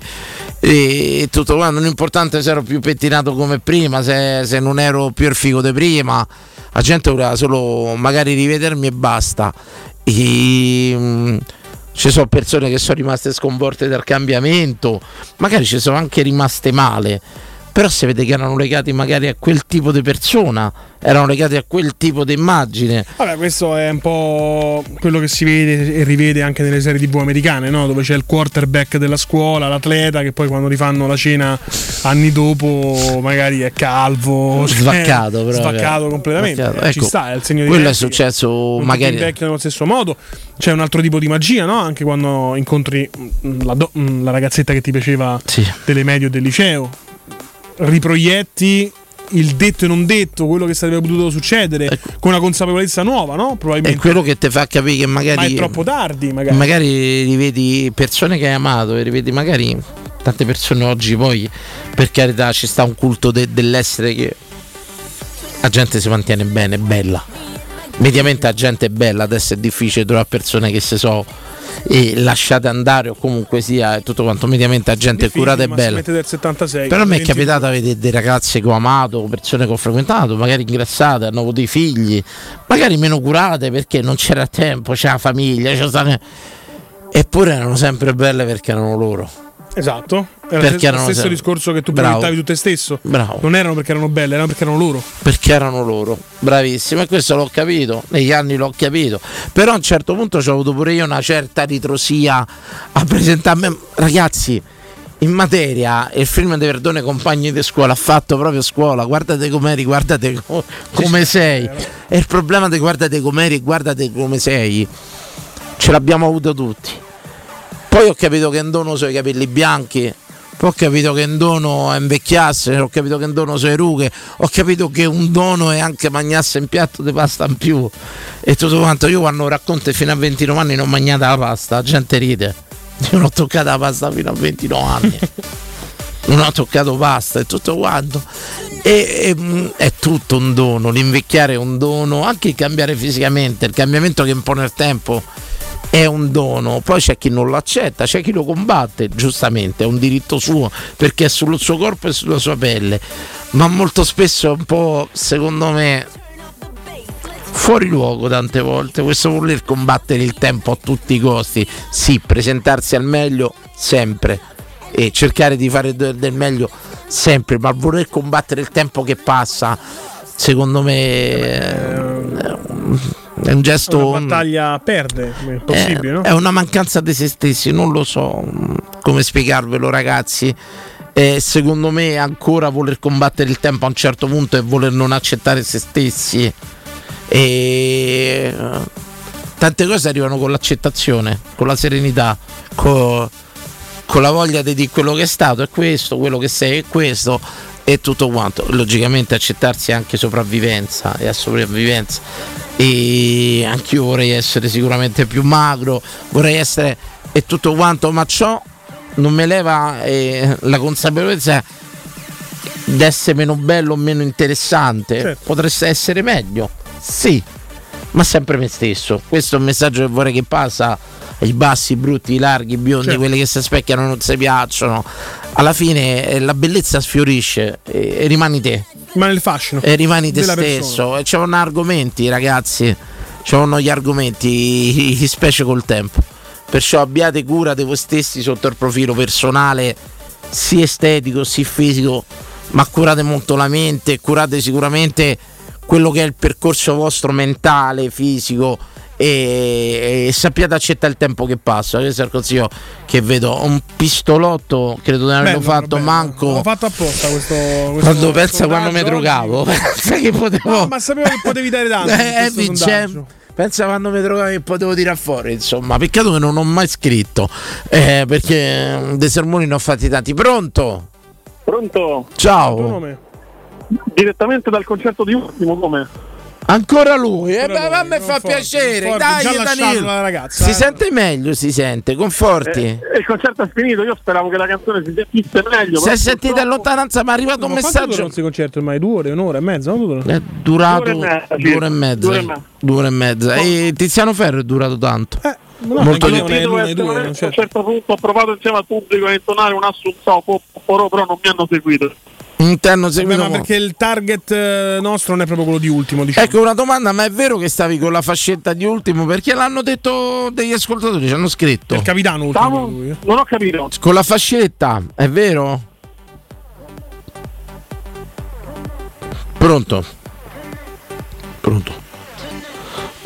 e tutto quanto. Non importante se ero più pettinato come prima, se, se non ero più il figo di prima. La gente voleva solo magari rivedermi e basta. E, mm, ci sono persone che sono rimaste sconvolte dal cambiamento, magari ci sono anche rimaste male, però si vede che erano legati magari a quel tipo di persona, erano legati a quel tipo di immagine. Vabbè, questo è un po' quello che si vede e rivede anche nelle serie TV americane, no? dove c'è il quarterback della scuola, l'atleta che poi quando rifanno la cena anni dopo magari è calvo, cioè, Svaccato, proprio. svaccato completamente. Svaccato. Eh, Ci Ecco, sta, è il segno di quello è successo magari- invecchiano nello stesso modo. C'è un altro tipo di magia, no? Anche quando incontri la, do- la ragazzetta che ti piaceva delle medie o del liceo, riproietti il detto e non detto, quello che sarebbe potuto succedere, con una consapevolezza nuova, no? È Probabilmente. quello che ti fa capire che magari. Ma è troppo tardi, magari. magari rivedi persone che hai amato e rivedi magari tante persone oggi poi per carità ci sta un culto de- dell'essere che la gente si mantiene bene, è bella mediamente la gente è bella adesso è difficile trovare persone che se so e lasciate andare o comunque sia tutto quanto mediamente la gente è curata e bella del 76. però mi è 20 capitato di vedere dei ragazze che ho amato, persone che ho frequentato, magari ingrassate, hanno avuto i figli, magari meno curate perché non c'era tempo, c'era la famiglia, c'era eppure erano sempre belle perché erano loro. Esatto. Era Perché lo stesso- erano stesso sempre- discorso che tu proiettavi tu te stesso. Bravo. Non erano perché erano belle, erano perché erano loro. Perché erano loro, bravissimo, e questo l'ho capito, negli anni l'ho capito, però a un certo punto ho avuto pure io una certa ritrosia a presentarmi, ragazzi, in materia il film di Verdone Compagni di scuola ha fatto proprio scuola, guardate com'eri, guardate co- come sei, e il problema di guardate com'eri, guardate come sei, ce l'abbiamo avuto tutti. Poi ho capito che un dono sono i capelli bianchi, ho capito che un dono è invecchiasse, ho capito che un dono sono rughe, ho capito che un dono è anche mangiasse un piatto di pasta in più. E tutto quanto, io quando racconto fino a 29 anni non ho mangiato la pasta, la gente ride. Io non ho toccato la pasta fino a 29 anni. non ho toccato pasta e tutto quanto. E, e, mm, è tutto un dono, l'invecchiare è un dono, anche il cambiare fisicamente, il cambiamento che impone il tempo è un dono, poi c'è chi non lo accetta, c'è chi lo combatte, giustamente, è un diritto suo perché è sul suo corpo e sulla sua pelle, ma molto spesso è un po', secondo me, fuori luogo tante volte, questo voler combattere il tempo a tutti i costi, sì, presentarsi al meglio sempre e cercare di fare de- del meglio sempre, ma voler combattere il tempo che passa, secondo me un- è un gesto... Una battaglia perde, è possibile, Eh, no? È una mancanza di se stessi, non lo so mm, come spiegarvelo ragazzi. Eh, secondo me ancora voler combattere il tempo a un certo punto e voler non accettare se stessi. E eh, tante cose arrivano con l'accettazione, con la serenità, co- con la voglia di dire quello che è stato è questo, quello che sei è questo e tutto quanto. Logicamente accettarsi è anche sopravvivenza e a sopravvivenza. E anch'io vorrei essere sicuramente più magro, vorrei essere e tutto quanto, ma ciò non mi leva eh, la consapevolezza di essere meno bello o meno interessante. Certo. Potreste essere meglio, sì, ma sempre me stesso. Questo è un messaggio che vorrei che passa ai bassi, i brutti, i larghi, i biondi, Certo. quelli che si specchiano non si piacciono. Alla fine eh, la bellezza sfiorisce e, e rimani te. Rimane il fascino. E rimani te stesso. E c'erano argomenti, ragazzi. C'erano gli argomenti, i- i- specie col tempo. Perciò abbiate cura di voi stessi sotto il profilo personale, sia estetico, sia fisico, ma curate molto la mente, curate sicuramente quello che è il percorso vostro mentale, fisico e, e sappiate accettare il tempo che passa. Questo è il consiglio che vedo. Un pistolotto, credo di averlo Bello, fatto, bello. manco. L'ho fatto apposta questo. questo Quando pensa sondaggio quando mi drogavo, pensa che potevo. No, ma sapevo che potevi dare tanto. Eh, Vince, pensa quando mi trovavo che potevo tirare fuori, insomma. Peccato che non ho mai scritto, eh, perché mm, dei sermoni ne ho fatti tanti. Pronto? Pronto? Ciao. Direttamente dal concerto di ultimo come? Ancora lui, eh, beh, ma lui, me fa piacere. Dai, Danilo. ragazza, Si eh. sente meglio, si sente, conforti. Eh, il concerto è finito, io speravo che la canzone si sentisse meglio. si è sentita in lontananza, mi è arrivato un Ma messaggio. questi concerti ormai? Due ore, un'ora e mezza? No? Due ore. È durato Due ore e mezza, due ore e mezza. due ore e mezza. Tiziano Ferro è durato tanto. no, Molto di più. non a un certo. punto ho provato insieme al pubblico a intonare un assunzao però non mi hanno seguito. Interno Vabbè, seguito. ma perché il target eh, nostro non è proprio quello di ultimo, diciamo. Ecco una domanda, ma è vero che stavi con la fascetta di ultimo? Perché l'hanno detto degli ascoltatori, ci hanno scritto. Il capitano ultimo. Non ho capito. Con la fascetta, è vero? Pronto? Pronto.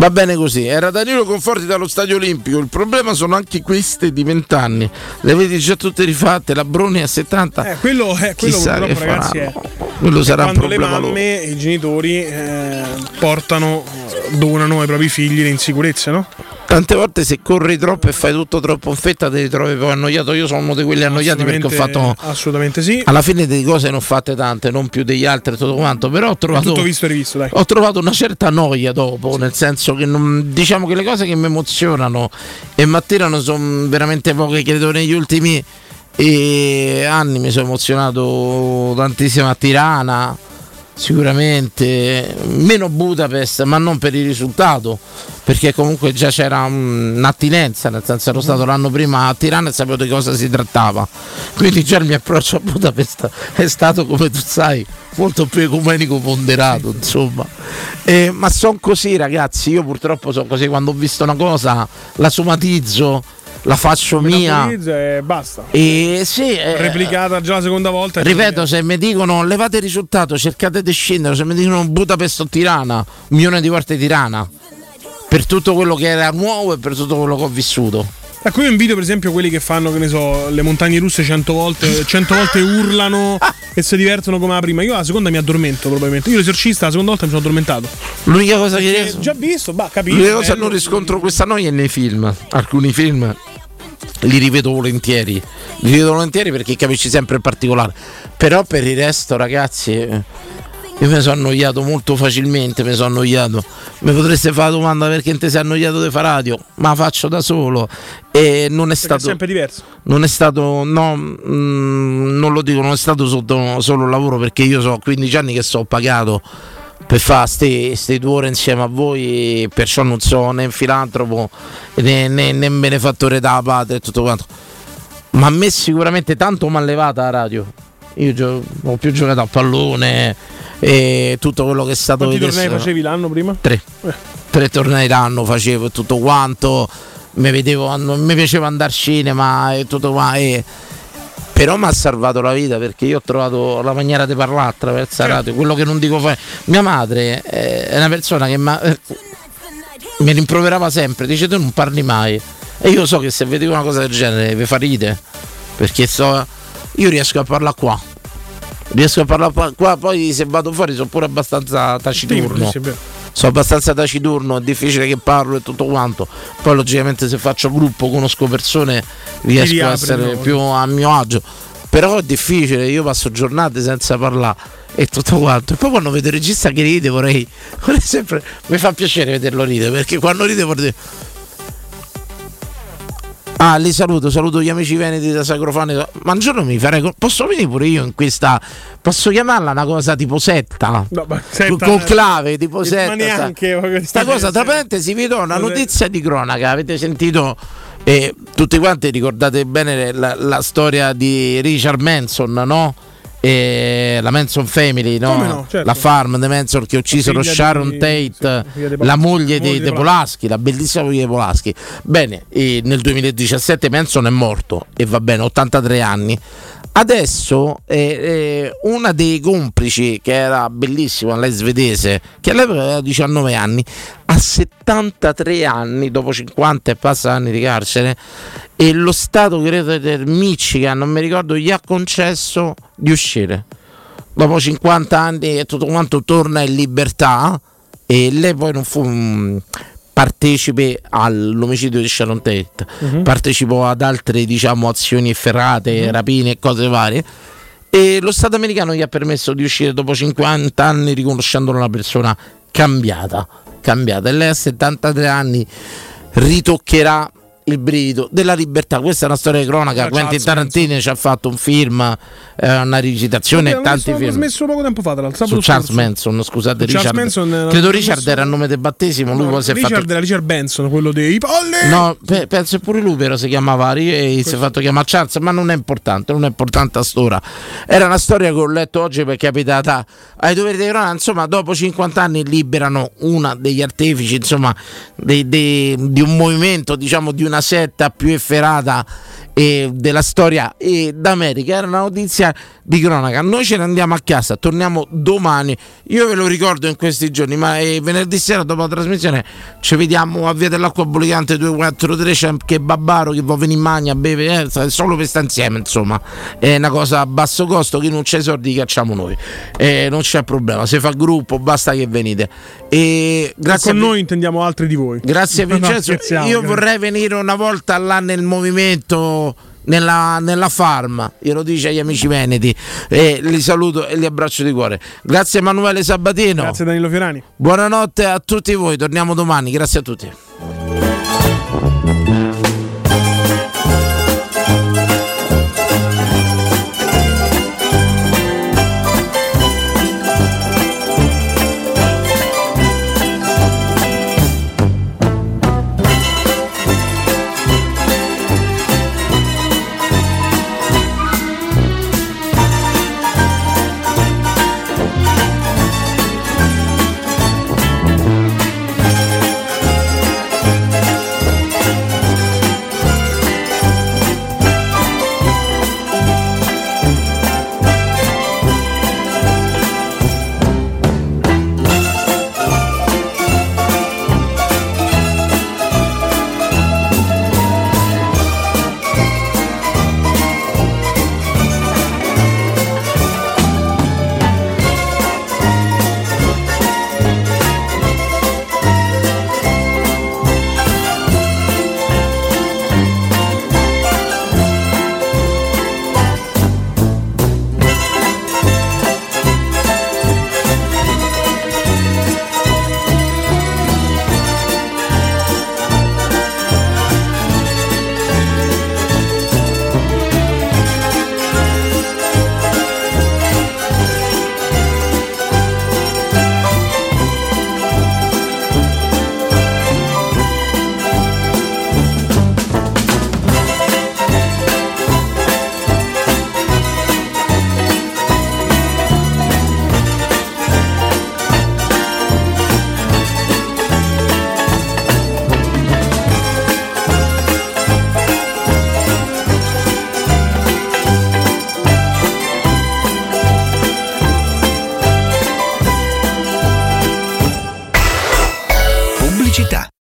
Va bene così, era Danilo Conforti dallo Stadio Olimpico, il problema sono anche queste di 20 anni, le vedi già tutte rifatte, la Bruni a 70. Eh, quello, è quello purtroppo, che ragazzi, è. faranno. Quello sarà un quando le problema loro. mamme e i genitori eh, portano, donano ai propri figli le insicurezze, no? Tante volte se corri troppo e fai tutto troppo in fretta ti ritrovi poi annoiato. Io sono uno di quelli annoiati perché ho fatto Assolutamente sì. alla fine di cose ne ho fatte tante, non più degli altri e tutto quanto, però ho trovato visto rivisto, ho trovato una certa noia dopo, nel senso che non- diciamo che le cose che mi emozionano e mi attirano sono veramente poche, credo negli ultimi eh, anni mi sono emozionato tantissimo a Tirana, sicuramente meno Budapest, ma non per il risultato, perché comunque già c'era un'attinenza, nel senso ero stato l'anno prima a Tirana e sapevo di cosa si trattava. Quindi già il mio approccio a Budapest è stato, come tu sai, molto più ecumenico ponderato, insomma. Eh, ma sono così, ragazzi. Io purtroppo sono così. Quando ho visto una cosa, la somatizzo, la faccio mia. E basta. E sì, eh, Replicata già la seconda volta. Ripeto, se mi dicono levate il risultato, cercate di scendere, se mi dicono Budapest o Tirana, un milione di volte Tirana. Per tutto quello che era nuovo e per tutto quello che ho vissuto. Ecco, io invidio per esempio quelli che fanno, che ne so, le montagne russe 100 volte, 100 volte urlano e si divertono come la prima. Io la seconda mi addormento probabilmente. Io l'esorcista la seconda volta mi sono addormentato. L'unica cosa che riesco- Già visto, bah, capito. L'unica cosa bello. non riscontro questa noia è nei film. Alcuni film li rivedo volentieri. Li rivedo volentieri perché capisci sempre il particolare. Però per il resto, ragazzi, eh, io mi sono annoiato molto facilmente. Mi sono annoiato. Mi potreste fare la domanda perché ti sei annoiato di fare radio? Ma la faccio da solo. E non è Perché stato. è sempre diverso. Non è stato, no, mm, non lo dico, non è stato sotto, solo un lavoro perché io so 15 anni che sto pagato per fare queste due ore insieme a voi, perciò non sono né filantropo né, né, né benefattore della patria e tutto quanto. Ma a me sicuramente tanto mi ha levata la radio. Io gio- ho più giocato a pallone e tutto quello che è stato Quanti adesso- tornei facevi l'anno prima? Tre. Tre tornei l'anno facevo e tutto quanto. Mi vedevo, mi piaceva andare al cinema e tutto qua. E... Però mi ha salvato la vita perché io ho trovato la maniera di parlare attraverso la radio. Quello che non dico fare. Mia madre eh, è una persona che eh, mi rimproverava sempre. Dice tu non parli mai. E io so che se vedevo una cosa del genere vi fa ride. Perché so, io riesco a parlare qua. Riesco a parlare qua- poi se vado fuori sono pure abbastanza taciturno. Sono abbastanza taciturno, è difficile che parlo e tutto quanto. Poi logicamente se faccio gruppo, conosco persone, riesco a essere più a mio agio. Però è difficile, io passo giornate senza parlare e tutto quanto. E poi quando vedo il regista che ride vorrei, vorrei sempre. Mi fa piacere vederlo ridere, perché quando ride vorrei dire. Ah, li saluto, saluto gli amici veneti da Sacrofane. Ma un giorno mi farei. Posso venire pure io in questa. Posso chiamarla una cosa tipo setta? No, ma setta- con clave tipo Ma setta. neanche, sta- proprio- Sta cosa, tra parentesi, vi do una notizia di cronaca. Avete sentito? eh, tutti quanti ricordate bene la, la storia di Richard Manson, no? E la Manson Family, no? No, certo. la farm The Manson che uccisero Sharon di- Tate, di la Polanski. moglie La di, De di Polaschi, la bellissima moglie di Polaschi. Bene, nel 2017 Manson è morto e va bene, 83 anni. Adesso eh, eh, una dei complici, che era bellissima, lei svedese, che all'epoca aveva 19 anni, a 73 anni, dopo 50 e passa anni di carcere, e lo Stato, credo, del Michigan, non mi ricordo, gli ha concesso di uscire. Dopo 50 anni e tutto quanto torna in libertà e lei poi non fu mm, partecipe all'omicidio di Sharon Tate, Mhm. partecipò ad altre diciamo azioni efferate, rapine e cose varie. E lo Stato americano gli ha permesso di uscire dopo 50 anni riconoscendolo una persona cambiata, cambiata. E lei a 73 anni ritoccherà il brivido della libertà. Questa è una storia di cronaca. Quentin Tarantino ci ha fatto un film, eh, una rivisitazione e tanti film. smesso poco tempo fa, tra l'altro. Su Charles scorso. Manson, scusate, Charles Richard. Manson credo Richard messo- era il nome del battesimo. Lui No, poi si è Richard fatto. era Richard Benson, quello dei polli. No, pe- penso pure lui però si chiamava e si è fatto chiamare Charles, ma non è importante, non è importante a st'ora. Era una storia che ho letto oggi perché è capitata ai doveri di cronaca, insomma, dopo 50 anni liberano una degli artefici, insomma, dei- dei- di un movimento, diciamo, di una setta più efferata eh, della storia eh, d'America. Era una notizia di cronaca. Noi ce ne andiamo a casa, torniamo domani. Io ve lo ricordo in questi giorni, ma eh, venerdì sera dopo la trasmissione ci vediamo a Via dell'Acqua Bollicante 243. C'è che Babbaro che va a venire in magna a bere, eh, solo per stare insieme. Insomma, è una cosa a basso costo. Chi non c'è i soldi, cacciamo noi. Eh, non c'è problema. Se fa gruppo, basta che venite. E grazie con a noi intendiamo altri di voi. Grazie No, Vincenzo. scherziamo, Io grazie. vorrei venire una volta là nel movimento. Nella, nella farm, glielo dice agli amici veneti. E li saluto e li abbraccio di cuore. Grazie Emanuele Sabatino. Grazie Danilo Fiorani. Buonanotte a tutti voi. Torniamo domani. Grazie a tutti.